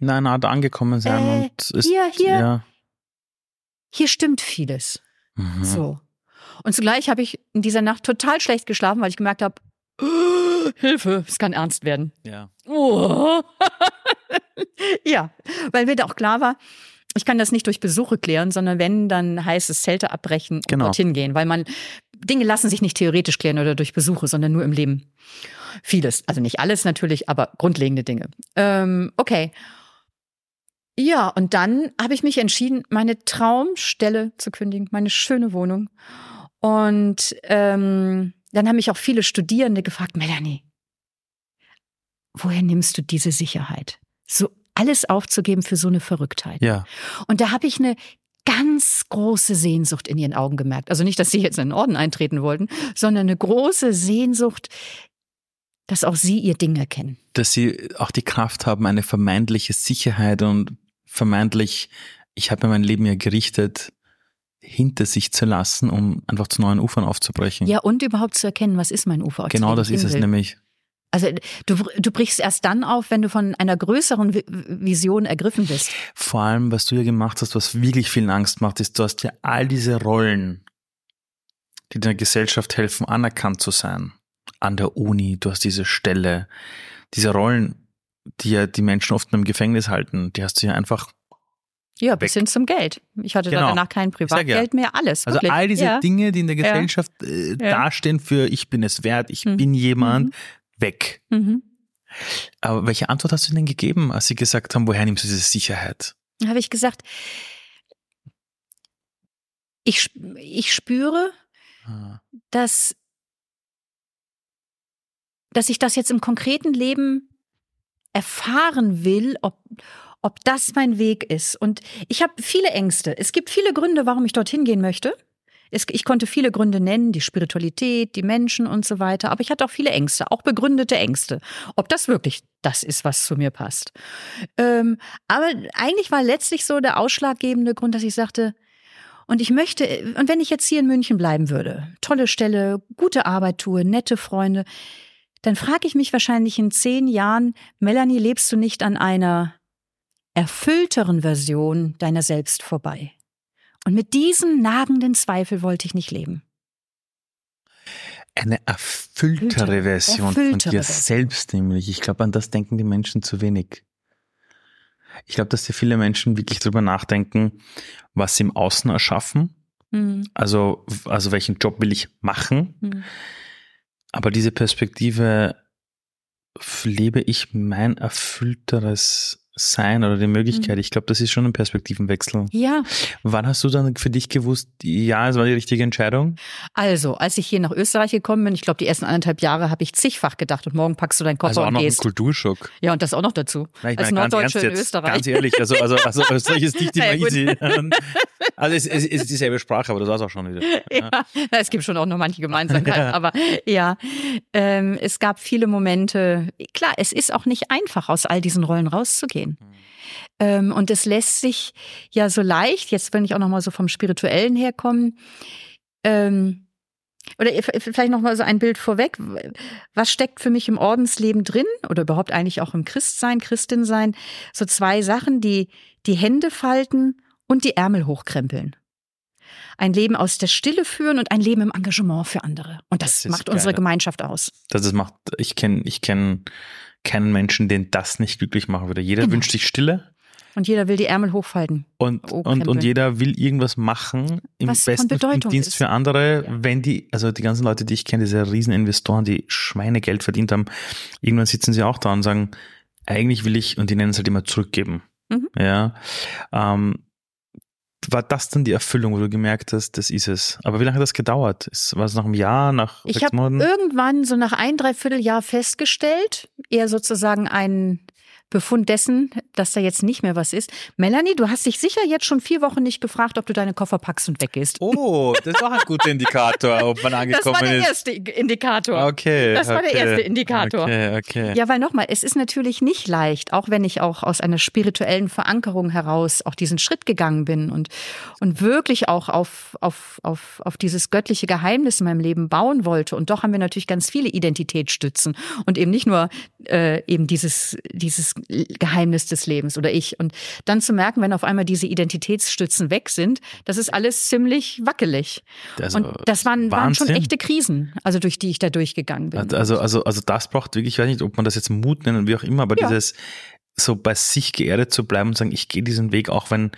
Nein, na, da angekommen sein Äh, und ist, hier, hier. Ja. hier stimmt vieles. Mhm. So. Und zugleich habe ich in dieser Nacht total schlecht geschlafen, weil ich gemerkt habe, Hilfe, es kann ernst werden. ja. Oh. [laughs] ja, weil mir da auch klar war, ich kann das nicht durch Besuche klären, sondern wenn, dann heißt es Zelte abbrechen und Genau. dorthin gehen, weil man Dinge lassen sich nicht theoretisch klären oder durch Besuche, sondern nur im Leben. Vieles, also nicht alles natürlich, aber grundlegende Dinge. Ähm, okay. Ja, und dann habe ich mich entschieden, meine Traumstelle zu kündigen, meine schöne Wohnung. Und ähm, dann haben mich auch viele Studierende gefragt, Melanie, woher nimmst du diese Sicherheit? So alles aufzugeben für so eine Verrücktheit. Ja. Und da habe ich eine ganz große Sehnsucht in ihren Augen gemerkt. Also nicht, dass sie jetzt in den Orden eintreten wollten, sondern eine große Sehnsucht, dass auch sie ihr Ding erkennen. Dass sie auch die Kraft haben, eine vermeintliche Sicherheit und vermeintlich, ich habe mir mein Leben ja gerichtet, hinter sich zu lassen, um einfach zu neuen Ufern aufzubrechen. Ja, und überhaupt zu erkennen, was ist mein Ufer? genau das ist es will. nämlich. Also du, du brichst erst dann auf, wenn du von einer größeren Vi- Vision ergriffen bist. Vor allem, was du ja gemacht hast, was wirklich vielen Angst macht, ist, du hast ja all diese Rollen, die der Gesellschaft helfen, anerkannt zu sein. An der Uni, du hast diese Stelle, diese Rollen, die ja die Menschen oft im Gefängnis halten, die hast du ja einfach, Ja, bis hin zum Geld. Ich hatte Genau. da danach kein ja. Privatgeld mehr, alles. also wirklich. all diese ja. Dinge, die in der Ja. Gesellschaft äh, dastehen für ich bin es wert, ich Mhm. bin jemand, Mhm. Weg. Mhm. Aber welche Antwort hast du denn gegeben, als sie gesagt haben, woher nimmst du diese Sicherheit? Da habe ich gesagt, ich, ich spüre, Ah. dass, dass ich das jetzt im konkreten Leben erfahren will, ob, ob das mein Weg ist. Und ich habe viele Ängste. Es gibt viele Gründe, warum ich dorthin gehen möchte. Es, ich konnte viele Gründe nennen, die Spiritualität, die Menschen und so weiter. Aber ich hatte auch viele Ängste, auch begründete Ängste. Ob das wirklich das ist, was zu mir passt. Ähm, aber eigentlich war letztlich so der ausschlaggebende Grund, dass ich sagte, und ich möchte, und wenn ich jetzt hier in München bleiben würde, tolle Stelle, gute Arbeit tue, nette Freunde, dann frage ich mich wahrscheinlich in zehn Jahren, Melanie, lebst du nicht an einer erfüllteren Version deiner selbst vorbei? Und mit diesem nagenden Zweifel wollte ich nicht leben. Eine erfülltere Erfülltere- Version erfülltere von dir Version. selbst nämlich. Ich glaube, an das denken die Menschen zu wenig. Ich glaube, dass sehr viele Menschen wirklich drüber nachdenken, was sie im Außen erschaffen. Hm, Also, also welchen Job will ich machen? hm. Aber diese Perspektive lebe ich mein erfüllteres sein oder die Möglichkeit. Mhm. Ich glaube, das ist schon ein Perspektivenwechsel. Ja. Wann hast du dann für dich gewusst, ja, es war die richtige Entscheidung? Also, als ich hier nach Österreich gekommen bin, ich glaube, die ersten anderthalb Jahre habe ich zigfach gedacht und morgen packst du deinen Koffer also auch und noch gehst. Ein Kulturschock. Ja, und das auch noch dazu. Na, ich als meine, Norddeutsche in jetzt, Österreich. Ganz ehrlich, also, also, also [laughs] Österreich ist nicht immer Ja, easy. Also es, es, es ist dieselbe Sprache, aber das war es auch schon wieder. [laughs] Ja, es gibt schon auch noch manche Gemeinsamkeiten, [laughs] Ja. aber ja, ähm, es gab viele Momente. Klar, es ist auch nicht einfach, aus all diesen Rollen rauszugehen. Ähm, und es lässt sich ja so leicht, jetzt wenn ich auch noch mal so vom Spirituellen herkommen, ähm, oder vielleicht noch mal so ein Bild vorweg. Was steckt für mich im Ordensleben drin oder überhaupt eigentlich auch im Christsein, Christin sein? So zwei Sachen, die die Hände falten und die Ärmel hochkrempeln. Ein Leben aus der Stille führen und ein Leben im Engagement für andere. Und das, Das ist macht unsere geil. Gemeinschaft aus. Das, das macht, ich kenne ich kenn keinen Menschen, den das nicht glücklich machen würde. Jeder Genau. wünscht sich Stille Und jeder will die Ärmel hochfalten. und, Oh, und, und jeder will irgendwas machen, im Was besten Dienst ist. für andere, Ja. wenn die, also die ganzen Leute, die ich kenne, diese Rieseninvestoren, die Schweinegeld verdient haben, irgendwann sitzen sie auch da und sagen, eigentlich will ich, und die nennen es halt immer zurückgeben. Mhm. Ja. Ähm, war das dann die Erfüllung, wo du gemerkt hast, das ist es? Aber wie lange hat das gedauert? Ist- War es nach einem Jahr, nach Ich sechs habe Monaten? irgendwann so nach ein, dreiviertel Jahr festgestellt, eher sozusagen ein Befund dessen, dass da jetzt nicht mehr was ist. Melanie, du hast dich sicher jetzt schon vier Wochen nicht gefragt, ob du deine Koffer packst und weggehst. Oh, das ist auch ein guter Indikator, ob man [laughs] das angekommen war der ist. erste Indikator. Okay. Das war der okay. erste Indikator. Okay, okay. Ja, weil nochmal, es ist natürlich nicht leicht, auch wenn ich auch aus einer spirituellen Verankerung heraus auch diesen Schritt gegangen bin und, und wirklich auch auf, auf, auf, auf dieses göttliche Geheimnis in meinem Leben bauen wollte. Und doch haben wir natürlich ganz viele Identitätsstützen und eben nicht nur äh, eben dieses, dieses Geheimnis des Lebens oder ich. Und dann zu merken, wenn auf einmal diese Identitätsstützen weg sind, das ist alles ziemlich wackelig. Also, und das waren, waren schon echte Krisen, also durch die ich da durchgegangen bin. Also, also, also das braucht wirklich, ich weiß nicht, ob man das jetzt Mut nennen, wie auch immer, aber Ja. dieses so bei sich geerdet zu bleiben und sagen, ich gehe diesen Weg, auch wenn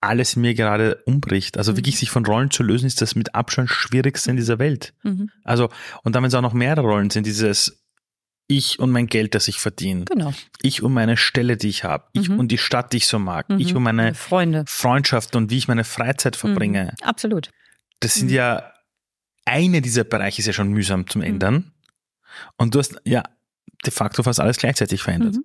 alles mir gerade umbricht. Also Mhm. wirklich sich von Rollen zu lösen, ist das mit Abstand schwierigste in dieser Welt. Mhm. Also, und dann, wenn es auch noch mehrere Rollen sind, dieses ich und mein Geld, das ich verdiene, Genau. ich und meine Stelle, die ich habe, ich Mhm. und die Stadt, die ich so mag, ich Mhm. und meine Freunde. Freundschaft und wie ich meine Freizeit verbringe. Mhm. Absolut. Das sind Mhm. ja, eine dieser Bereiche ist ja schon mühsam zum Ändern. Und du hast ja de facto fast alles gleichzeitig verändert. Mhm.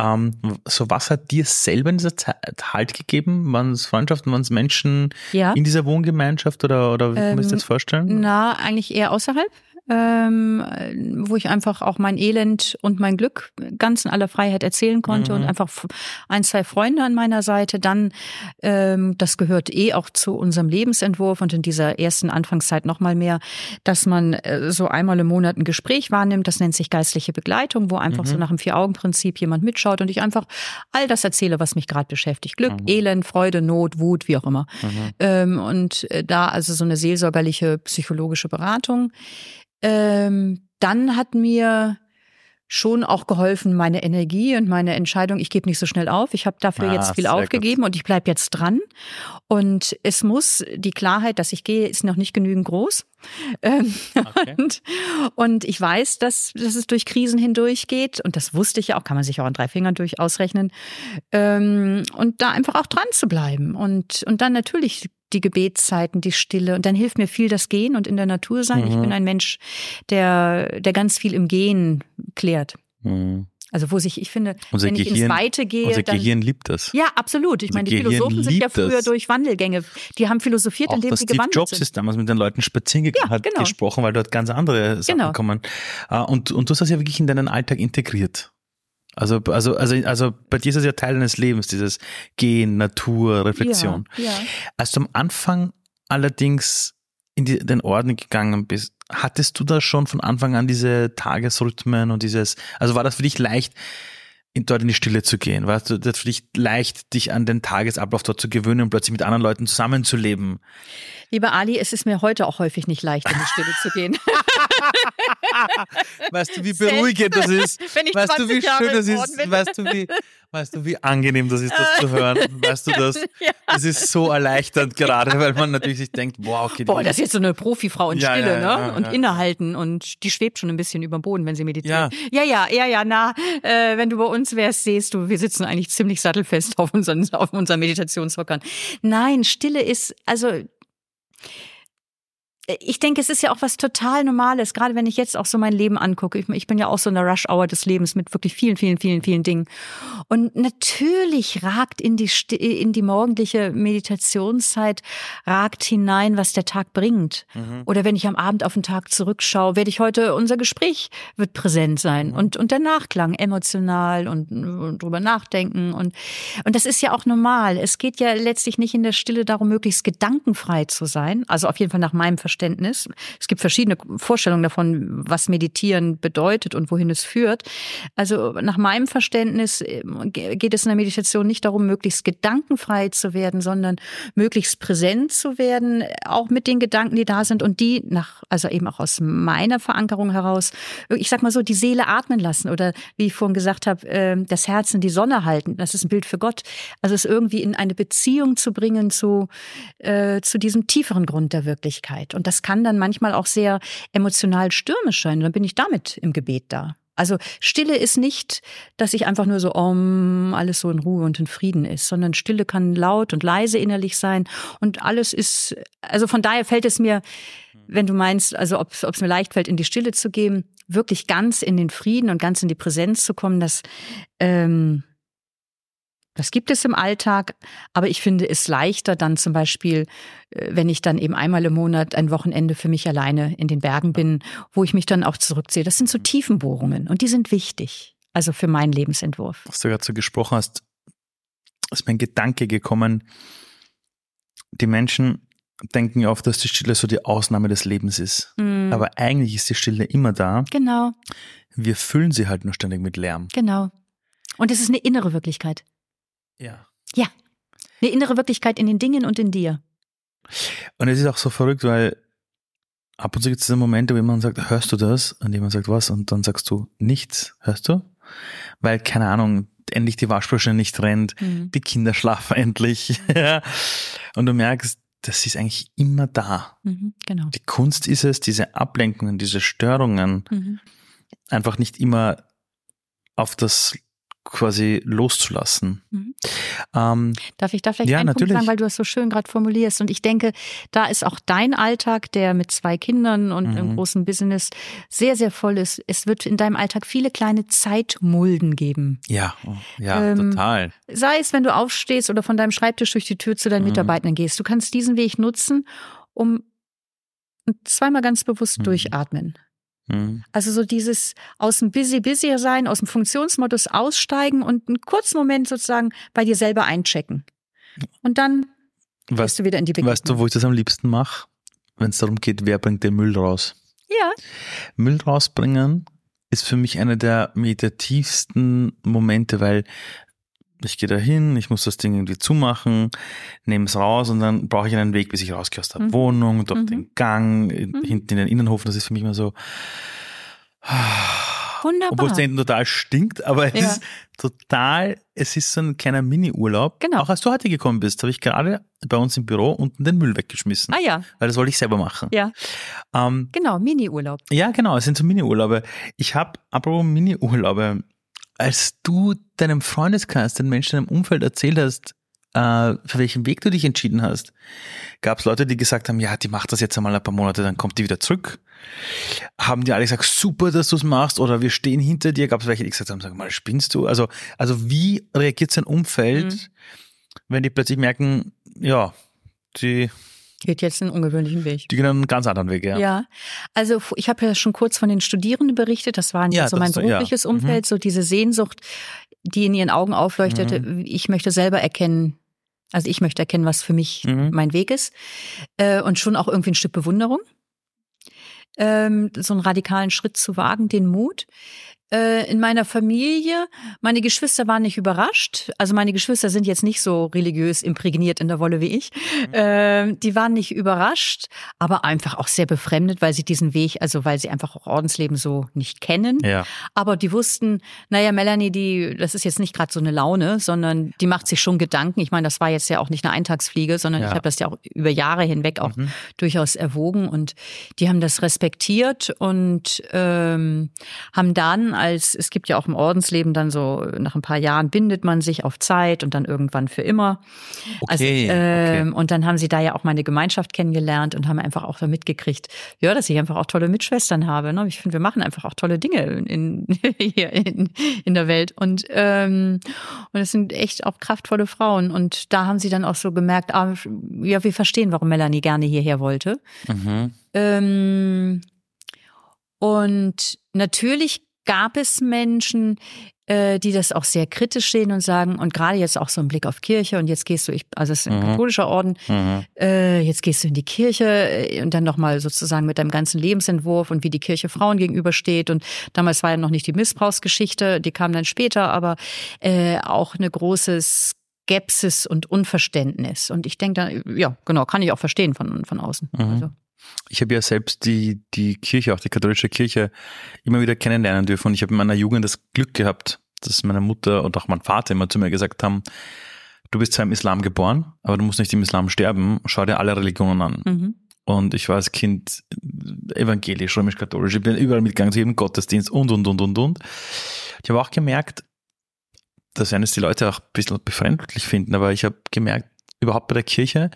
Ähm, so was hat dir selber in dieser Zeit Halt gegeben? Waren es Freundschaften, waren es Menschen Ja. in dieser Wohngemeinschaft oder, oder wie kann man sich Ähm, das vorstellen? Na, eigentlich eher außerhalb, ähm, wo ich einfach auch mein Elend und mein Glück ganz in aller Freiheit erzählen konnte Mhm. und einfach ein, zwei Freunde an meiner Seite. Dann, ähm, das gehört eh auch zu unserem Lebensentwurf und in dieser ersten Anfangszeit noch mal mehr, dass man äh, so einmal im Monat ein Gespräch wahrnimmt. Das nennt sich geistliche Begleitung, wo einfach Mhm. so nach dem Vier-Augen-Prinzip jemand mitschaut und ich einfach all das erzähle, was mich gerade beschäftigt. Glück, Mhm. Elend, Freude, Not, Wut, wie auch immer. Mhm. Ähm, und äh, da also so eine seelsorgerliche psychologische Beratung. Ähm, dann hat mir schon auch geholfen meine Energie und meine Entscheidung, ich gebe nicht so schnell auf. Ich habe dafür Ah, jetzt viel sehr gut. aufgegeben und ich bleib jetzt dran. Und es muss, die Klarheit, dass ich gehe, ist noch nicht genügend groß. Ähm, Okay. [laughs] und, und ich weiß, dass, dass es durch Krisen hindurch geht. Und das wusste ich ja auch, kann man sich auch an drei Fingern durch ausrechnen. Ähm, und da einfach auch dran zu bleiben. Und, und dann natürlich die Gebetszeiten, die Stille. Und dann hilft mir viel das Gehen und in der Natur sein. Ich Mhm. bin ein Mensch, der, der ganz viel im Gehen klärt. Mhm. Also wo sich, ich finde, Unser wenn ich Gehirn- ins Weite gehe, Unser dann Gehirn liebt das. ja, absolut. Ich Unser meine, die Gehirn Philosophen sind ja liebt das. früher durch Wandelgänge. Die haben philosophiert, Auch indem sie Steve gewandelt Jobs sind. ist damals mit den Leuten spazieren gegangen, Ja, hat genau. gesprochen, weil dort ganz andere Sachen Genau. kommen. Äh, Und, und du hast das ja wirklich in deinen Alltag integriert. Also, also, also, also bei dir ist es ja Teil deines Lebens, dieses Gehen, Natur, Reflexion. Ja, ja. Als du am Anfang allerdings in die, den Orden gegangen bist, hattest du da schon von Anfang an diese Tagesrhythmen und dieses, also war das für dich leicht, in, dort in die Stille zu gehen? War das für dich leicht, dich an den Tagesablauf dort zu gewöhnen und plötzlich mit anderen Leuten zusammenzuleben? Lieber Ali, es ist mir heute auch häufig nicht leicht, in die Stille zu gehen. [laughs] [laughs] weißt du, wie beruhigend das ist? Weißt du, wie 20 Jahre schön das ist? Weißt du, wie, weißt du, wie angenehm das ist, das [laughs] zu hören? Weißt du das? [laughs] Ja. Das ist so erleichternd gerade, weil man natürlich sich denkt, wow, okay. Boah, das ist jetzt so eine Profifrau in Ja, Stille, ja, ne? und innehalten und die schwebt schon ein bisschen über dem Boden, wenn sie meditiert. Ja, ja, ja, ja, na, äh, wenn du bei uns wärst, siehst du, wir sitzen eigentlich ziemlich sattelfest auf unseren, auf unseren Meditationshockern. Nein, Stille ist, also, ich denke, es ist ja auch was total Normales, gerade wenn ich jetzt auch so mein Leben angucke. Ich, bin ja auch so in der Rush-Hour des Lebens mit wirklich vielen, vielen, vielen, vielen Dingen. Und natürlich ragt in die, in die morgendliche Meditationszeit, ragt hinein, was der Tag bringt. Oder wenn ich am Abend auf den Tag zurückschaue, werde ich heute, unser Gespräch wird präsent sein. Und, und der Nachklang emotional und, und drüber nachdenken. Und, und das ist ja auch normal. Es geht ja letztlich nicht in der Stille darum, möglichst gedankenfrei zu sein. Also auf jeden Fall nach meinem Verständnis. Es gibt verschiedene Vorstellungen davon, was Meditieren bedeutet und wohin es führt. Also nach meinem Verständnis äh, geht es in der Meditation nicht darum, möglichst gedankenfrei zu werden, sondern möglichst präsent zu werden, auch mit den Gedanken, die da sind und die nach, also eben auch aus meiner Verankerung heraus, ich sag mal so, die Seele atmen lassen oder wie ich vorhin gesagt habe, äh, das Herz in die Sonne halten. Das ist ein Bild für Gott. Also es irgendwie in eine Beziehung zu bringen zu, äh, zu diesem tieferen Grund der Wirklichkeit. Und das kann dann manchmal auch sehr emotional stürmisch sein. Dann bin ich damit im Gebet da. Also Stille ist nicht, dass ich einfach nur so um alles so in Ruhe und in Frieden ist, sondern Stille kann laut und leise innerlich sein und alles ist, also von daher fällt es mir, wenn du meinst, also ob es mir leicht fällt, in die Stille zu gehen, wirklich ganz in den Frieden und ganz in die Präsenz zu kommen, das, ähm, das gibt es im Alltag, aber ich finde es leichter dann zum Beispiel, äh, wenn ich dann eben einmal im Monat ein Wochenende für mich alleine in den Bergen bin, wo ich mich dann auch zurückziehe. Das sind so Tiefenbohrungen und die sind wichtig. Also für meinen Lebensentwurf. was du gerade so gesprochen hast, ist mir ein Gedanke gekommen. Die Menschen denken ja oft, dass die Stille so die Ausnahme des Lebens ist. Mhm. Aber eigentlich ist die Stille immer da. Genau, Wir füllen sie halt nur ständig mit Lärm. genau. Und es ist eine innere Wirklichkeit. Ja. Ja. Eine innere Wirklichkeit in den Dingen und in dir. Und es ist auch so verrückt, weil ab und zu gibt es diese Momente, wo jemand sagt, hörst du das? Und jemand sagt, was? Und dann sagst du, nichts. Hörst du? Weil, keine Ahnung, endlich die Waschmaschine nicht rennt, Mhm. die Kinder schlafen [laughs] endlich. Und du merkst, das ist eigentlich immer da. Mhm. Genau. Die Kunst ist es, diese Ablenkungen, diese Störungen Mhm. einfach nicht immer auf das quasi loszulassen. Mhm. Ähm, Darf ich da vielleicht Ja, einen Punkt natürlich. sagen, weil du das so schön gerade formulierst? Und ich denke, da ist auch dein Alltag, der mit zwei Kindern und Mhm. einem großen Business sehr, sehr voll ist. Es wird in deinem Alltag viele kleine Zeitmulden geben. ja, ja, Ähm, total. Sei es, wenn du aufstehst oder von deinem Schreibtisch durch die Tür zu deinen Mhm. Mitarbeitern gehst. Du kannst diesen Weg nutzen, um zweimal ganz bewusst Mhm. durchatmen. Mhm. Also so dieses aus dem busy busy sein, aus dem Funktionsmodus aussteigen und einen kurzen Moment sozusagen bei dir selber einchecken. Und dann gehst Weißt, du wieder in die Begegnung. weißt du, wo ich das am liebsten mache? Wenn es darum geht, wer bringt den Müll raus? Ja. Müll rausbringen ist für mich einer der meditativsten Momente, weil ich gehe da hin, ich muss das Ding irgendwie zumachen, nehme es raus und dann brauche ich einen Weg, bis ich rausgehe aus der Mhm. Wohnung, durch Mhm. den Gang, Mhm. hinten in den Innenhof. Das ist für mich immer so. Wunderbar. Obwohl es da hinten total stinkt, aber es Ja. ist total, es ist so ein kleiner Mini-Urlaub. Genau. Auch als du heute gekommen bist, habe ich gerade bei uns im Büro unten den Müll weggeschmissen. ah ja, Weil das wollte ich selber machen. ja, Ähm, genau, Mini-Urlaub. ja, genau, es sind so Mini-Urlaube. Ich habe, apropos Mini-Urlaube, als du deinem Freundeskreis, den Menschen in deinem Umfeld erzählt hast, äh, für welchen Weg du dich entschieden hast, gab es Leute, die gesagt haben, ja, die macht das jetzt einmal ein paar Monate, dann kommt die wieder zurück. Haben die alle gesagt, super, dass du es machst oder wir stehen hinter dir? Gab es welche, die gesagt haben, sag mal, spinnst du? Also, also wie reagiert sein Umfeld, Mhm. wenn die plötzlich merken, ja, die, Geht jetzt einen ungewöhnlichen Weg. die gehen einen ganz anderen Weg, ja. Ja, also ich habe ja schon kurz von den Studierenden berichtet. Das war Ja, so mein so- ja. berufliches Mhm. Umfeld, so diese Sehnsucht, die in ihren Augen aufleuchtete. Mhm. Ich möchte selber erkennen, also ich möchte erkennen, was für mich Mhm. mein Weg ist äh, und schon auch irgendwie ein Stück Bewunderung. Ähm, so einen radikalen Schritt zu wagen, den Mut. Äh, in meiner Familie, meine Geschwister waren nicht überrascht. Also meine Geschwister sind jetzt nicht so religiös imprägniert in der Wolle wie ich. Mhm. Äh, die waren nicht überrascht, aber einfach auch sehr befremdet, weil sie diesen Weg, also weil sie einfach auch Ordensleben so nicht kennen. Ja. Aber die wussten, naja, Melanie, die, das ist jetzt nicht gerade so eine Laune, sondern die macht sich schon Gedanken. Ich meine, das war jetzt ja auch nicht eine Eintagsfliege, sondern ja. ich habe das ja auch über Jahre hinweg auch mhm. durchaus erwogen und die haben das respektiert und ähm, haben dann als, es gibt ja auch im Ordensleben dann so, nach ein paar Jahren bindet man sich auf Zeit und dann irgendwann für immer. Okay, also, äh, okay. Und dann haben sie da ja auch meine Gemeinschaft kennengelernt und haben einfach auch so mitgekriegt, ja, dass ich einfach auch tolle Mitschwestern habe. Ne? Ich finde, wir machen einfach auch tolle Dinge in, [laughs] hier in, in der Welt. Und, ähm, und es sind echt auch kraftvolle Frauen. Und da haben sie dann auch so gemerkt, ah, ja, wir verstehen, warum Melanie gerne hierher wollte. Mhm. Ähm, und natürlich gab es Menschen, äh, die das auch sehr kritisch sehen und sagen, und gerade jetzt auch so ein Blick auf Kirche und jetzt gehst du, ich, also es ist ein mhm. katholischer Orden, mhm. äh, jetzt gehst du in die Kirche äh, und dann nochmal sozusagen mit deinem ganzen Lebensentwurf und wie die Kirche Frauen gegenübersteht. Und damals war ja noch nicht die Missbrauchsgeschichte, die kam dann später, aber äh, auch eine große Skepsis und Unverständnis. Und ich denke dann, ja, genau, kann ich auch verstehen von, von außen. Mhm. Also. Ich habe ja selbst die, die Kirche, auch die katholische Kirche, immer wieder kennenlernen dürfen. Und ich habe in meiner Jugend das Glück gehabt, dass meine Mutter und auch mein Vater immer zu mir gesagt haben, du bist zwar im Islam geboren, aber du musst nicht im Islam sterben, schau dir alle Religionen an. Mhm. Und ich war als Kind evangelisch, römisch-katholisch, ich bin überall mitgegangen zu jedem Gottesdienst und, und, und, und, und. Ich habe auch gemerkt, dass werden es die Leute auch ein bisschen befremdlich finden, aber ich habe gemerkt, überhaupt bei der Kirche,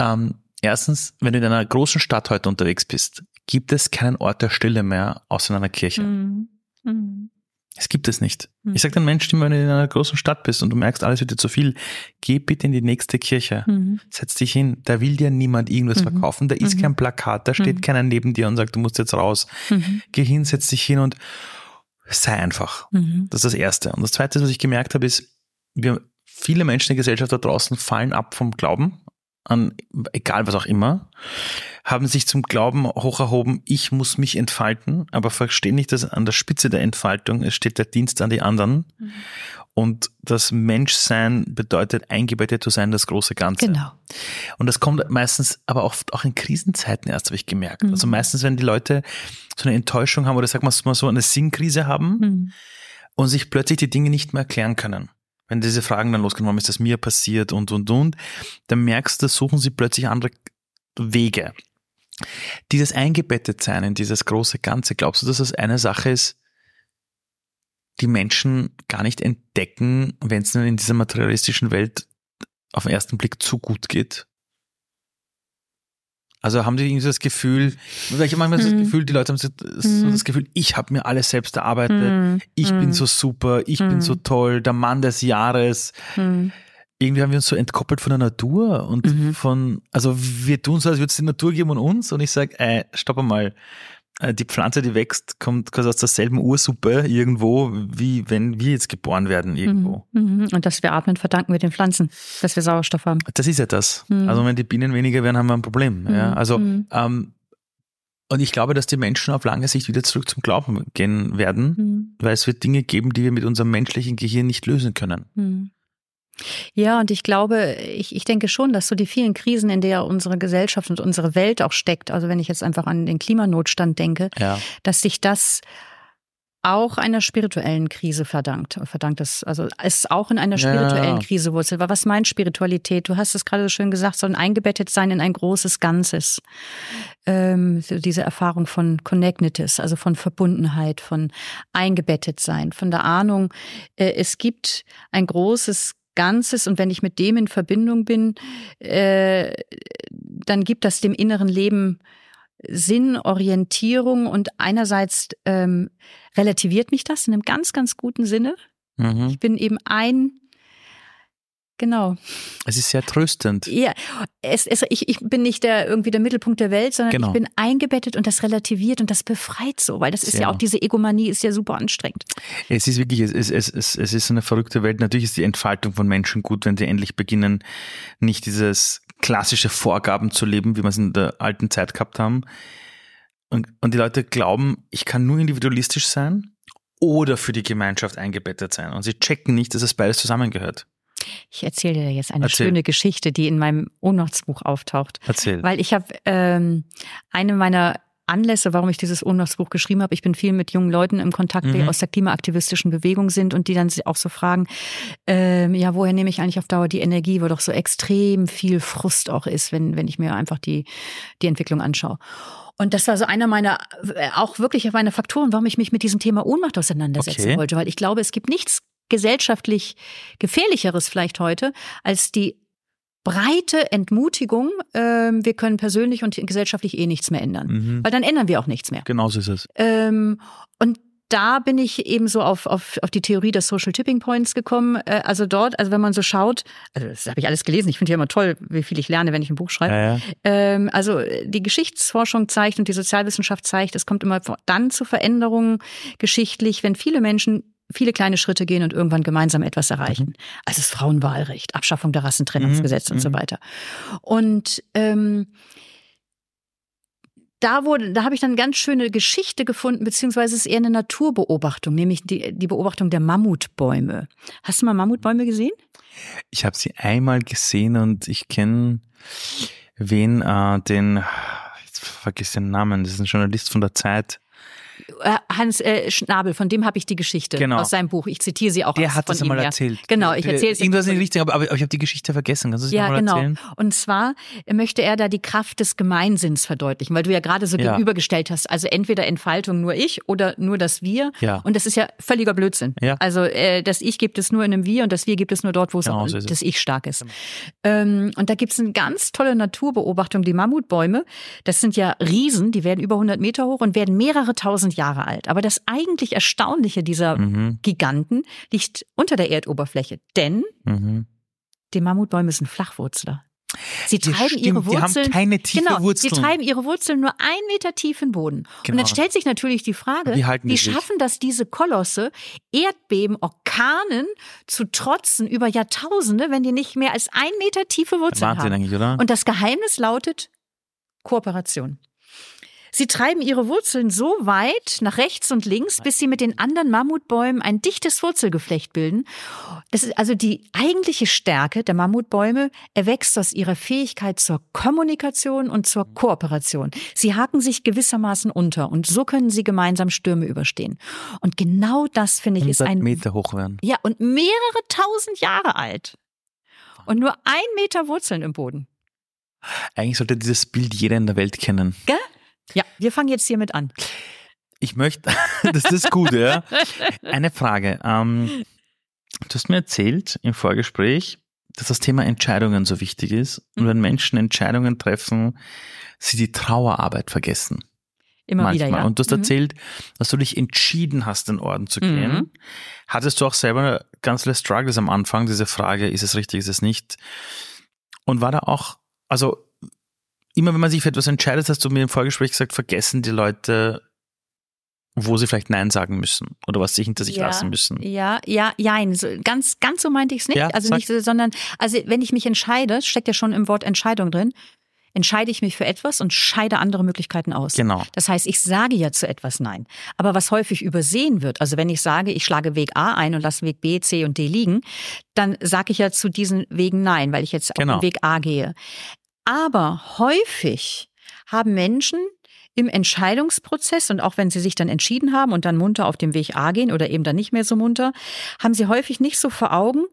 ähm, Erstens, wenn du in einer großen Stadt heute unterwegs bist, gibt es keinen Ort der Stille mehr außer in einer Kirche. Mhm. Mhm. Es gibt es nicht. Mhm. Ich sage den Menschen, wenn du in einer großen Stadt bist und du merkst, alles wird dir zu viel, geh bitte in die nächste Kirche. Mhm. Setz dich hin. Da will dir niemand irgendwas mhm. verkaufen. Da ist mhm. kein Plakat. Da steht keiner neben dir und sagt, du musst jetzt raus. Geh hin, setz dich hin und sei einfach. Das ist das Erste. Und das Zweite, was ich gemerkt habe, ist, wir, viele Menschen in der Gesellschaft da draußen fallen ab vom Glauben an egal was auch immer, haben sich zum Glauben hoch erhoben, ich muss mich entfalten, aber verstehen nicht, dass an der Spitze der Entfaltung es steht der Dienst an die anderen. Mhm. Und das Menschsein bedeutet, eingebettet zu sein, das große Ganze. Genau. Und das kommt meistens, aber oft auch in Krisenzeiten erst, habe ich gemerkt. Mhm. Also meistens, wenn die Leute so eine Enttäuschung haben oder sagen wir mal so eine Sinnkrise haben mhm. und sich plötzlich die Dinge nicht mehr erklären können wenn diese Fragen dann warum ist das mir passiert und, und, und, dann merkst du, suchen sie plötzlich andere Wege. Dieses Eingebettetsein in dieses große Ganze, glaubst du, dass das eine Sache ist, die Menschen gar nicht entdecken, wenn es ihnen in dieser materialistischen Welt auf den ersten Blick zu gut geht? Also haben die irgendwie das Gefühl, weil ich manchmal mhm. das Gefühl, die Leute haben so mhm. das Gefühl, ich habe mir alles selbst erarbeitet, mhm. ich bin mhm. so super, ich bin so mhm. toll, der Mann des Jahres. Mhm. Irgendwie haben wir uns so entkoppelt von der Natur und von, also wir tun so, als würde es die Natur geben und uns und ich sage, ey, stopp einmal, äh, die Pflanze, die wächst, kommt quasi aus derselben Ursuppe irgendwo, wie wenn wir jetzt geboren werden irgendwo. Mhm. mhm. Und dass wir atmen, verdanken wir den Pflanzen, dass wir Sauerstoff haben. Das ist ja das. Mhm. Also wenn die Bienen weniger werden, haben wir ein Problem. Mhm. Ja? Also mhm. ähm, und ich glaube, dass die Menschen auf lange Sicht wieder zurück zum Glauben gehen werden, weil es wird Dinge geben, die wir mit unserem menschlichen Gehirn nicht lösen können. Ja, und ich glaube, ich, ich denke schon, dass so die vielen Krisen, in der unsere Gesellschaft und unsere Welt auch steckt, also wenn ich jetzt einfach an den Klimanotstand denke, ja. dass sich das auch einer spirituellen Krise verdankt. Verdankt es, also es auch in einer spirituellen ja. Krise wurzelt. Aber was meint Spiritualität? Du hast es gerade so schön gesagt, soll eingebettet sein in ein großes Ganzes. Ähm, diese Erfahrung von Connectedness, also von Verbundenheit, von eingebettet sein, von der Ahnung, äh, es gibt ein großes Ganzes und wenn ich mit dem in Verbindung bin, äh, dann gibt das dem inneren Leben Sinn, Orientierung und einerseits ähm, relativiert mich das in einem ganz, ganz guten Sinne. Mhm. Ich bin eben ein Genau. Es ist sehr tröstend. Ja, es, es, ich, ich bin nicht der, irgendwie der Mittelpunkt der Welt, sondern genau. ich bin eingebettet und das relativiert und das befreit so, weil das ist sehr. ja auch diese Egomanie ist ja super anstrengend. Es ist wirklich, es, es, es, es ist eine verrückte Welt. Natürlich ist die Entfaltung von Menschen gut, wenn sie endlich beginnen, nicht dieses klassische Vorgaben zu leben, wie wir es in der alten Zeit gehabt haben. Und, und die Leute glauben, ich kann nur individualistisch sein oder für die Gemeinschaft eingebettet sein. Und sie checken nicht, dass es beides zusammengehört. Ich erzähle dir jetzt eine Erzähl. schöne Geschichte, die in meinem Ohnmachtsbuch auftaucht. Erzähl. Weil ich habe ähm, eine meiner Anlässe, warum ich dieses Ohnmachtsbuch geschrieben habe. Ich bin viel mit jungen Leuten im Kontakt, die Mhm. aus der klimaaktivistischen Bewegung sind und die dann sich auch so fragen, ähm, ja, woher nehme ich eigentlich auf Dauer die Energie, wo doch so extrem viel Frust auch ist, wenn, wenn ich mir einfach die, die Entwicklung anschaue. Und das war so einer meiner, äh, auch wirklich auf meiner Faktoren, warum ich mich mit diesem Thema Ohnmacht auseinandersetzen Okay. wollte, weil ich glaube, es gibt nichts gesellschaftlich gefährlicheres vielleicht heute als die breite Entmutigung, ähm, wir können persönlich und gesellschaftlich eh nichts mehr ändern. Mhm. Weil dann ändern wir auch nichts mehr. Genau so ist es. Ähm, und da bin ich eben so auf, auf, auf die Theorie des Social Tipping Points gekommen. Äh, also dort, also wenn man so schaut, also das habe ich alles gelesen, ich finde ja immer toll, wie viel ich lerne, wenn ich ein Buch schreibe. Ja, ja. Ähm, also äh, die Geschichtsforschung zeigt und die Sozialwissenschaft zeigt, es kommt immer dann zu Veränderungen geschichtlich, wenn viele Menschen viele kleine Schritte gehen und irgendwann gemeinsam etwas erreichen. Also das Frauenwahlrecht, Abschaffung der Rassentrennungsgesetz Mhm, und so mhm. weiter. Und ähm, da wurde, da habe ich dann eine ganz schöne Geschichte gefunden, beziehungsweise es ist eher eine Naturbeobachtung, nämlich die, die Beobachtung der Mammutbäume. Hast du mal Mammutbäume gesehen? Ich habe sie einmal gesehen und ich kenne wen, äh, den, jetzt vergiss den Namen, das ist ein Journalist von der Zeit. Äh, Hans äh, Schnabel, von dem habe ich die Geschichte Genau. aus seinem Buch. Ich zitiere sie auch Der aus, hat das einmal her. erzählt. Genau, ich erzähle es Irgendwas in nicht. die Richtung, aber, aber ich habe die Geschichte vergessen. Kannst du sie Ja, nochmal genau. erzählen? Und zwar möchte er da die Kraft des Gemeinsinns verdeutlichen, weil du ja gerade so Ja. gegenübergestellt hast. Also entweder Entfaltung nur ich oder nur das Wir. Ja. Und das ist ja völliger Blödsinn. Ja. Also äh, das Ich gibt es nur in einem Wir und das Wir gibt es nur dort, wo es Genau auch so es. das Ich stark ist. Ähm, und da gibt es eine ganz tolle Naturbeobachtung. Die Mammutbäume, das sind ja Riesen, die werden über 100 Meter hoch und werden mehrere tausend Jahre alt. Aber das eigentlich Erstaunliche dieser Mhm, Giganten liegt unter der Erdoberfläche. Denn mhm. die Mammutbäume sind Flachwurzler. Sie Ja, treiben stimmt, ihre die haben Wurzeln. keine tiefe genau, Wurzeln. Sie treiben ihre Wurzeln nur einen Meter tief in den Boden. Und Genau. dann stellt sich natürlich die Frage, die wie schaffen das diese Kolosse, Erdbeben, Orkanen zu trotzen über Jahrtausende, wenn die nicht mehr als ein Meter tiefe Wurzeln Wahnsinn haben? eigentlich, oder? Und das Geheimnis lautet Kooperation. Sie treiben ihre Wurzeln so weit nach rechts und links, bis sie mit den anderen Mammutbäumen ein dichtes Wurzelgeflecht bilden. Das ist also die eigentliche Stärke der Mammutbäume erwächst aus ihrer Fähigkeit zur Kommunikation und zur Kooperation. Sie haken sich gewissermaßen unter und so können sie gemeinsam Stürme überstehen. Und genau das finde ich ist 100 ein Meter hoch werden. ja und mehrere tausend Jahre alt und nur ein Meter Wurzeln im Boden. Eigentlich sollte dieses Bild jeder in der Welt kennen. Gell? Ja, wir fangen jetzt hiermit an. Ich möchte, [laughs] das ist gut, ja. Eine Frage. Ähm, du hast mir erzählt im Vorgespräch, dass das Thema Entscheidungen so wichtig ist. Und wenn Menschen Entscheidungen treffen, sie die Trauerarbeit vergessen. Immer manchmal. wieder, ja. Und du hast Mhm. erzählt, dass du dich entschieden hast, den Orden zu gehen. Mhm. Hattest du auch selber ganz viele Struggles am Anfang, diese Frage, ist es richtig, ist es nicht? Und war da auch, also immer wenn man sich für etwas entscheidet, hast du mir im Vorgespräch gesagt, vergessen die Leute, wo sie vielleicht Nein sagen müssen oder was sie hinter sich ja, lassen müssen. Ja, ja, jein. So, ganz, ganz so meinte ich es nicht. Ja, also sag. nicht, so, sondern, also wenn ich mich entscheide, steckt ja schon im Wort Entscheidung drin, entscheide ich mich für etwas und scheide andere Möglichkeiten aus. Genau. Das heißt, ich sage ja zu etwas Nein. Aber was häufig übersehen wird, also wenn ich sage, ich schlage Weg A ein und lasse Weg B, C und D liegen, dann sage ich ja zu diesen Wegen Nein, weil ich jetzt Genau. auf den Weg A gehe. Aber häufig haben Menschen im Entscheidungsprozess und auch wenn sie sich dann entschieden haben und dann munter auf dem Weg A gehen oder eben dann nicht mehr so munter, haben sie häufig nicht so vor Augen,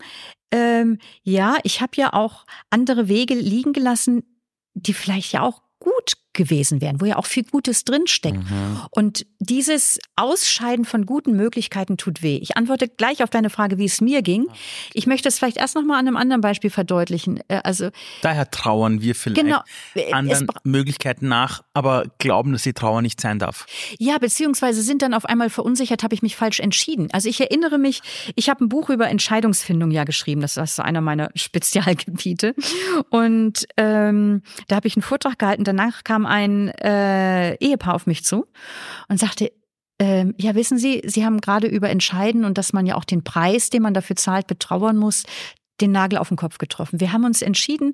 ähm, ja, ich habe ja auch andere Wege liegen gelassen, die vielleicht ja auch gut gewesen wären, wo ja auch viel Gutes drinsteckt. Mhm. Und dieses Ausscheiden von guten Möglichkeiten tut weh. Ich antworte gleich auf deine Frage, wie es mir ging. Ich möchte es vielleicht erst noch mal an einem anderen Beispiel verdeutlichen. Äh, Also Daher trauern wir vielleicht Genau. Es anderen Möglichkeiten nach, aber glauben, dass die Trauer nicht sein darf. Ja, beziehungsweise sind dann auf einmal verunsichert, habe ich mich falsch entschieden. Also ich erinnere mich, ich habe ein Buch über Entscheidungsfindung ja geschrieben. Das ist so einer meiner [laughs] Spezialgebiete. Und ähm, da habe ich einen Vortrag gehalten. Danach kam ein äh, Ehepaar auf mich zu und sagte, ähm, ja, wissen Sie, Sie haben gerade über Entscheiden und dass man ja auch den Preis, den man dafür zahlt, betrauern muss. den Nagel auf den Kopf getroffen. Wir haben uns entschieden,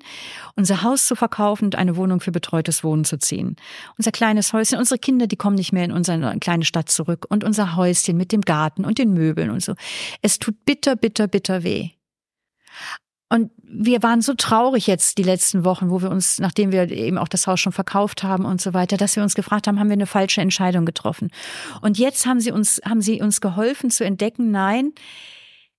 unser Haus zu verkaufen und eine Wohnung für betreutes Wohnen zu ziehen. Unser kleines Häuschen, unsere Kinder, die kommen nicht mehr in unsere kleine Stadt zurück und unser Häuschen mit dem Garten und den Möbeln und so. Es tut bitter, bitter, bitter weh. Und wir waren so traurig jetzt die letzten Wochen, wo wir uns, nachdem wir eben auch das Haus schon verkauft haben und so weiter, dass wir uns gefragt haben, haben wir eine falsche Entscheidung getroffen? Und jetzt haben sie uns, haben sie uns geholfen zu entdecken, nein,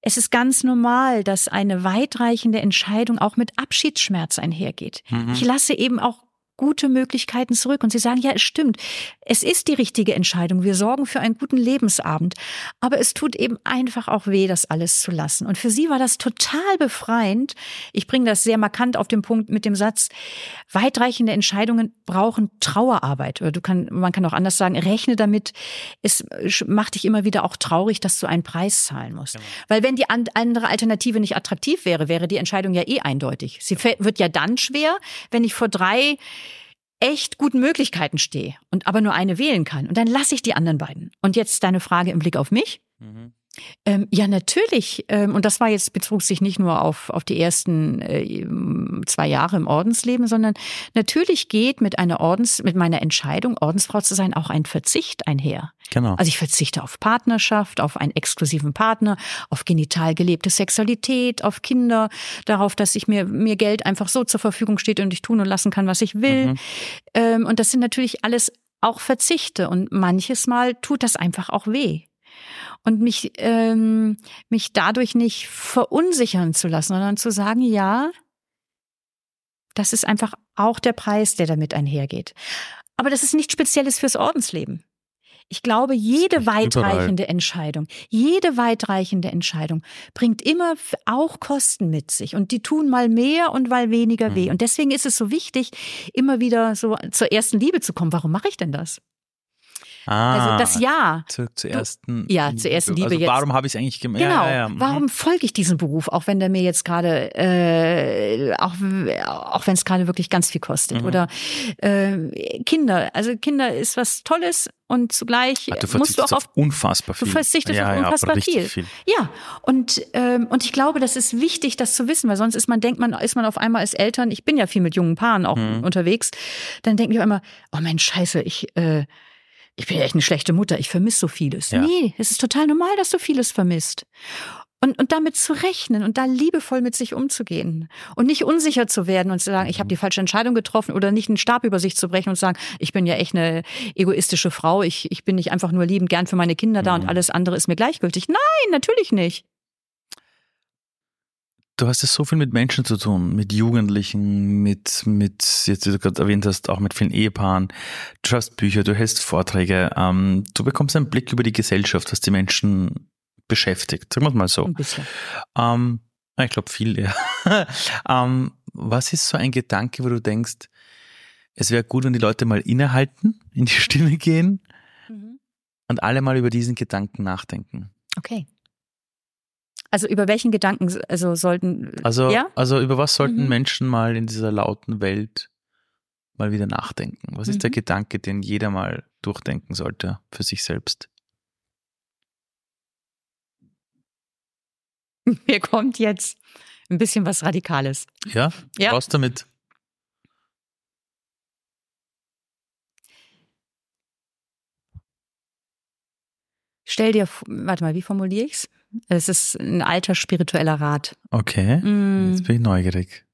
es ist ganz normal, dass eine weitreichende Entscheidung auch mit Abschiedsschmerz einhergeht. Mhm. Ich lasse eben auch gute Möglichkeiten zurück. Und sie sagen, ja, es stimmt. Es ist die richtige Entscheidung. Wir sorgen für einen guten Lebensabend. Aber es tut eben einfach auch weh, das alles zu lassen. Und für sie war das total befreiend. Ich bringe das sehr markant auf den Punkt mit dem Satz, weitreichende Entscheidungen brauchen Trauerarbeit. Oder du kann, man kann auch anders sagen, rechne damit. Es macht dich immer wieder auch traurig, dass du einen Preis zahlen musst. Genau. Weil wenn die andere Alternative nicht attraktiv wäre, wäre die Entscheidung ja eh eindeutig. Sie wird ja dann schwer, wenn ich vor drei echt guten Möglichkeiten stehe und aber nur eine wählen kann. Und dann lasse ich die anderen beiden. Und jetzt deine Frage im Blick auf mich. Mhm. Ähm, ja, natürlich. Ähm, und das war jetzt, bezog sich nicht nur auf, auf die ersten äh, zwei Jahre im Ordensleben, sondern natürlich geht mit einer Ordens, mit meiner Entscheidung, Ordensfrau zu sein, auch ein Verzicht einher. Genau. Also ich verzichte auf Partnerschaft, auf einen exklusiven Partner, auf genital gelebte Sexualität, auf Kinder, darauf, dass ich mir, mir Geld einfach so zur Verfügung steht und ich tun und lassen kann, was ich will. Mhm. Ähm, und das sind natürlich alles auch Verzichte. Und manches Mal tut das einfach auch weh und mich, ähm, mich dadurch nicht verunsichern zu lassen, sondern zu sagen, ja, das ist einfach auch der Preis, der damit einhergeht. Aber das ist nichts Spezielles fürs Ordensleben. Ich glaube, jede weitreichende überall. Entscheidung, jede weitreichende Entscheidung bringt immer auch Kosten mit sich. Und die tun mal mehr und mal weniger weh. Mhm. Und deswegen ist es so wichtig, immer wieder so zur ersten Liebe zu kommen. Warum mache ich denn das? Ah, also das Ja. Zu, zur ersten Ja, zur ersten Liebe also jetzt. Warum habe ich es eigentlich gemacht? Genau. Ja, ja, ja. Mhm. Warum folge ich diesem Beruf, auch wenn der mir jetzt gerade, äh, auch, auch wenn es gerade wirklich ganz viel kostet? Mhm. Oder äh, Kinder. Also Kinder ist was Tolles und zugleich Ach, du musst du auch auf unfassbar viel. Du verzichtest ja, auf unfassbar viel. viel. Ja, und ähm, und ich glaube, das ist wichtig, das zu wissen, weil sonst ist man denkt man ist man auf einmal als Eltern. Ich bin ja viel mit jungen Paaren auch mhm. unterwegs. Dann denken wir immer, oh mein Scheiße, ich äh, ich bin ja echt eine schlechte Mutter, ich vermisse so vieles. Ja. Nee, es ist total normal, dass du vieles vermisst. Und, und damit zu rechnen und da liebevoll mit sich umzugehen und nicht unsicher zu werden und zu sagen, ich habe die falsche Entscheidung getroffen oder nicht einen Stab über sich zu brechen und zu sagen, ich bin ja echt eine egoistische Frau, ich, ich bin nicht einfach nur liebend gern für meine Kinder da mhm. und alles andere ist mir gleichgültig. Nein, natürlich nicht. Du hast ja so viel mit Menschen zu tun, mit Jugendlichen, mit, mit, jetzt wie du gerade erwähnt hast, auch mit vielen Ehepaaren. Du schreibst Bücher, du hältst Vorträge, ähm, du bekommst einen Blick über die Gesellschaft, was die Menschen beschäftigt, sagen wir mal so. Ein bisschen. Ähm, ich glaube viel, [laughs] ja. ähm, was ist so ein Gedanke, wo du denkst, es wäre gut, wenn die Leute mal innehalten, in die Stimme gehen mhm. und alle mal über diesen Gedanken nachdenken? Okay. Also über welchen Gedanken also sollten Also ja? also über was sollten mhm. Menschen mal in dieser lauten Welt mal wieder nachdenken? Was mhm. ist der mhm. Gedanke, den jeder mal durchdenken sollte für sich selbst? [laughs] Mir kommt jetzt ein bisschen was Radikales. Ja? Ja. Raus damit. Stell dir, warte mal, wie formuliere ich's? Es ist ein alter spiritueller Rat. Okay, mm. jetzt bin ich neugierig.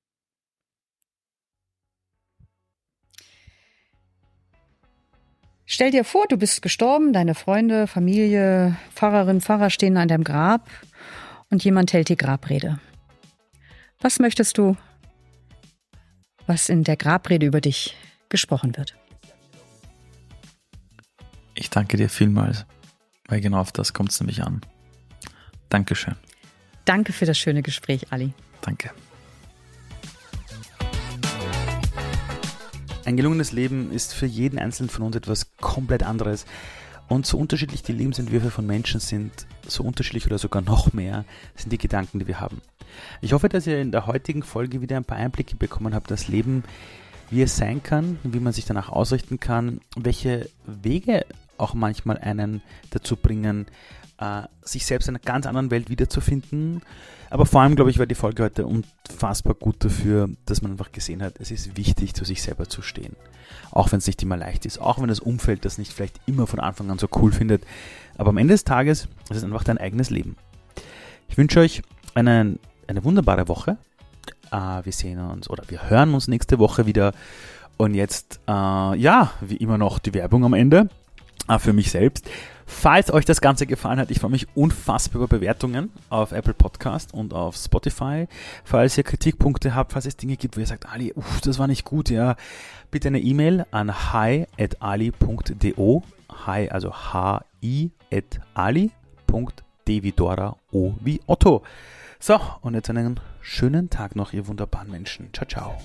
Stell dir vor, du bist gestorben, deine Freunde, Familie, Pfarrerin, Pfarrer stehen an deinem Grab und jemand hält die Grabrede. Was möchtest du, was in der Grabrede über dich gesprochen wird? Ich danke dir vielmals, weil genau auf das kommt es nämlich an. Dankeschön. Danke für das schöne Gespräch, Ali. Danke. Ein gelungenes Leben ist für jeden Einzelnen von uns etwas komplett anderes. Und so unterschiedlich die Lebensentwürfe von Menschen sind, so unterschiedlich oder sogar noch mehr sind die Gedanken, die wir haben. Ich hoffe, dass ihr in der heutigen Folge wieder ein paar Einblicke bekommen habt, das Leben, wie es sein kann, wie man sich danach ausrichten kann, welche Wege auch manchmal einen dazu bringen, äh, sich selbst in einer ganz anderen Welt wiederzufinden. Aber vor allem, glaube ich, war die Folge heute unfassbar gut dafür, dass man einfach gesehen hat, es ist wichtig, zu sich selber zu stehen. Auch wenn es nicht immer leicht ist, auch wenn das Umfeld das nicht vielleicht immer von Anfang an so cool findet. Aber am Ende des Tages ist es einfach dein eigenes Leben. Ich wünsche euch eine, eine wunderbare Woche. Äh, wir sehen uns oder wir hören uns nächste Woche wieder. Und jetzt, äh, ja, wie immer noch die Werbung am Ende äh, für mich selbst. Falls euch das Ganze gefallen hat, ich freue mich unfassbar über Bewertungen auf Apple Podcast und auf Spotify. Falls ihr Kritikpunkte habt, falls es Dinge gibt, wo ihr sagt, Ali, uff, das war nicht gut, ja, bitte eine E-Mail an hi.ali.do. Hi, also hi at ali.d wie Dora, O wie Otto. So, und jetzt einen schönen Tag noch, ihr wunderbaren Menschen. Ciao, ciao.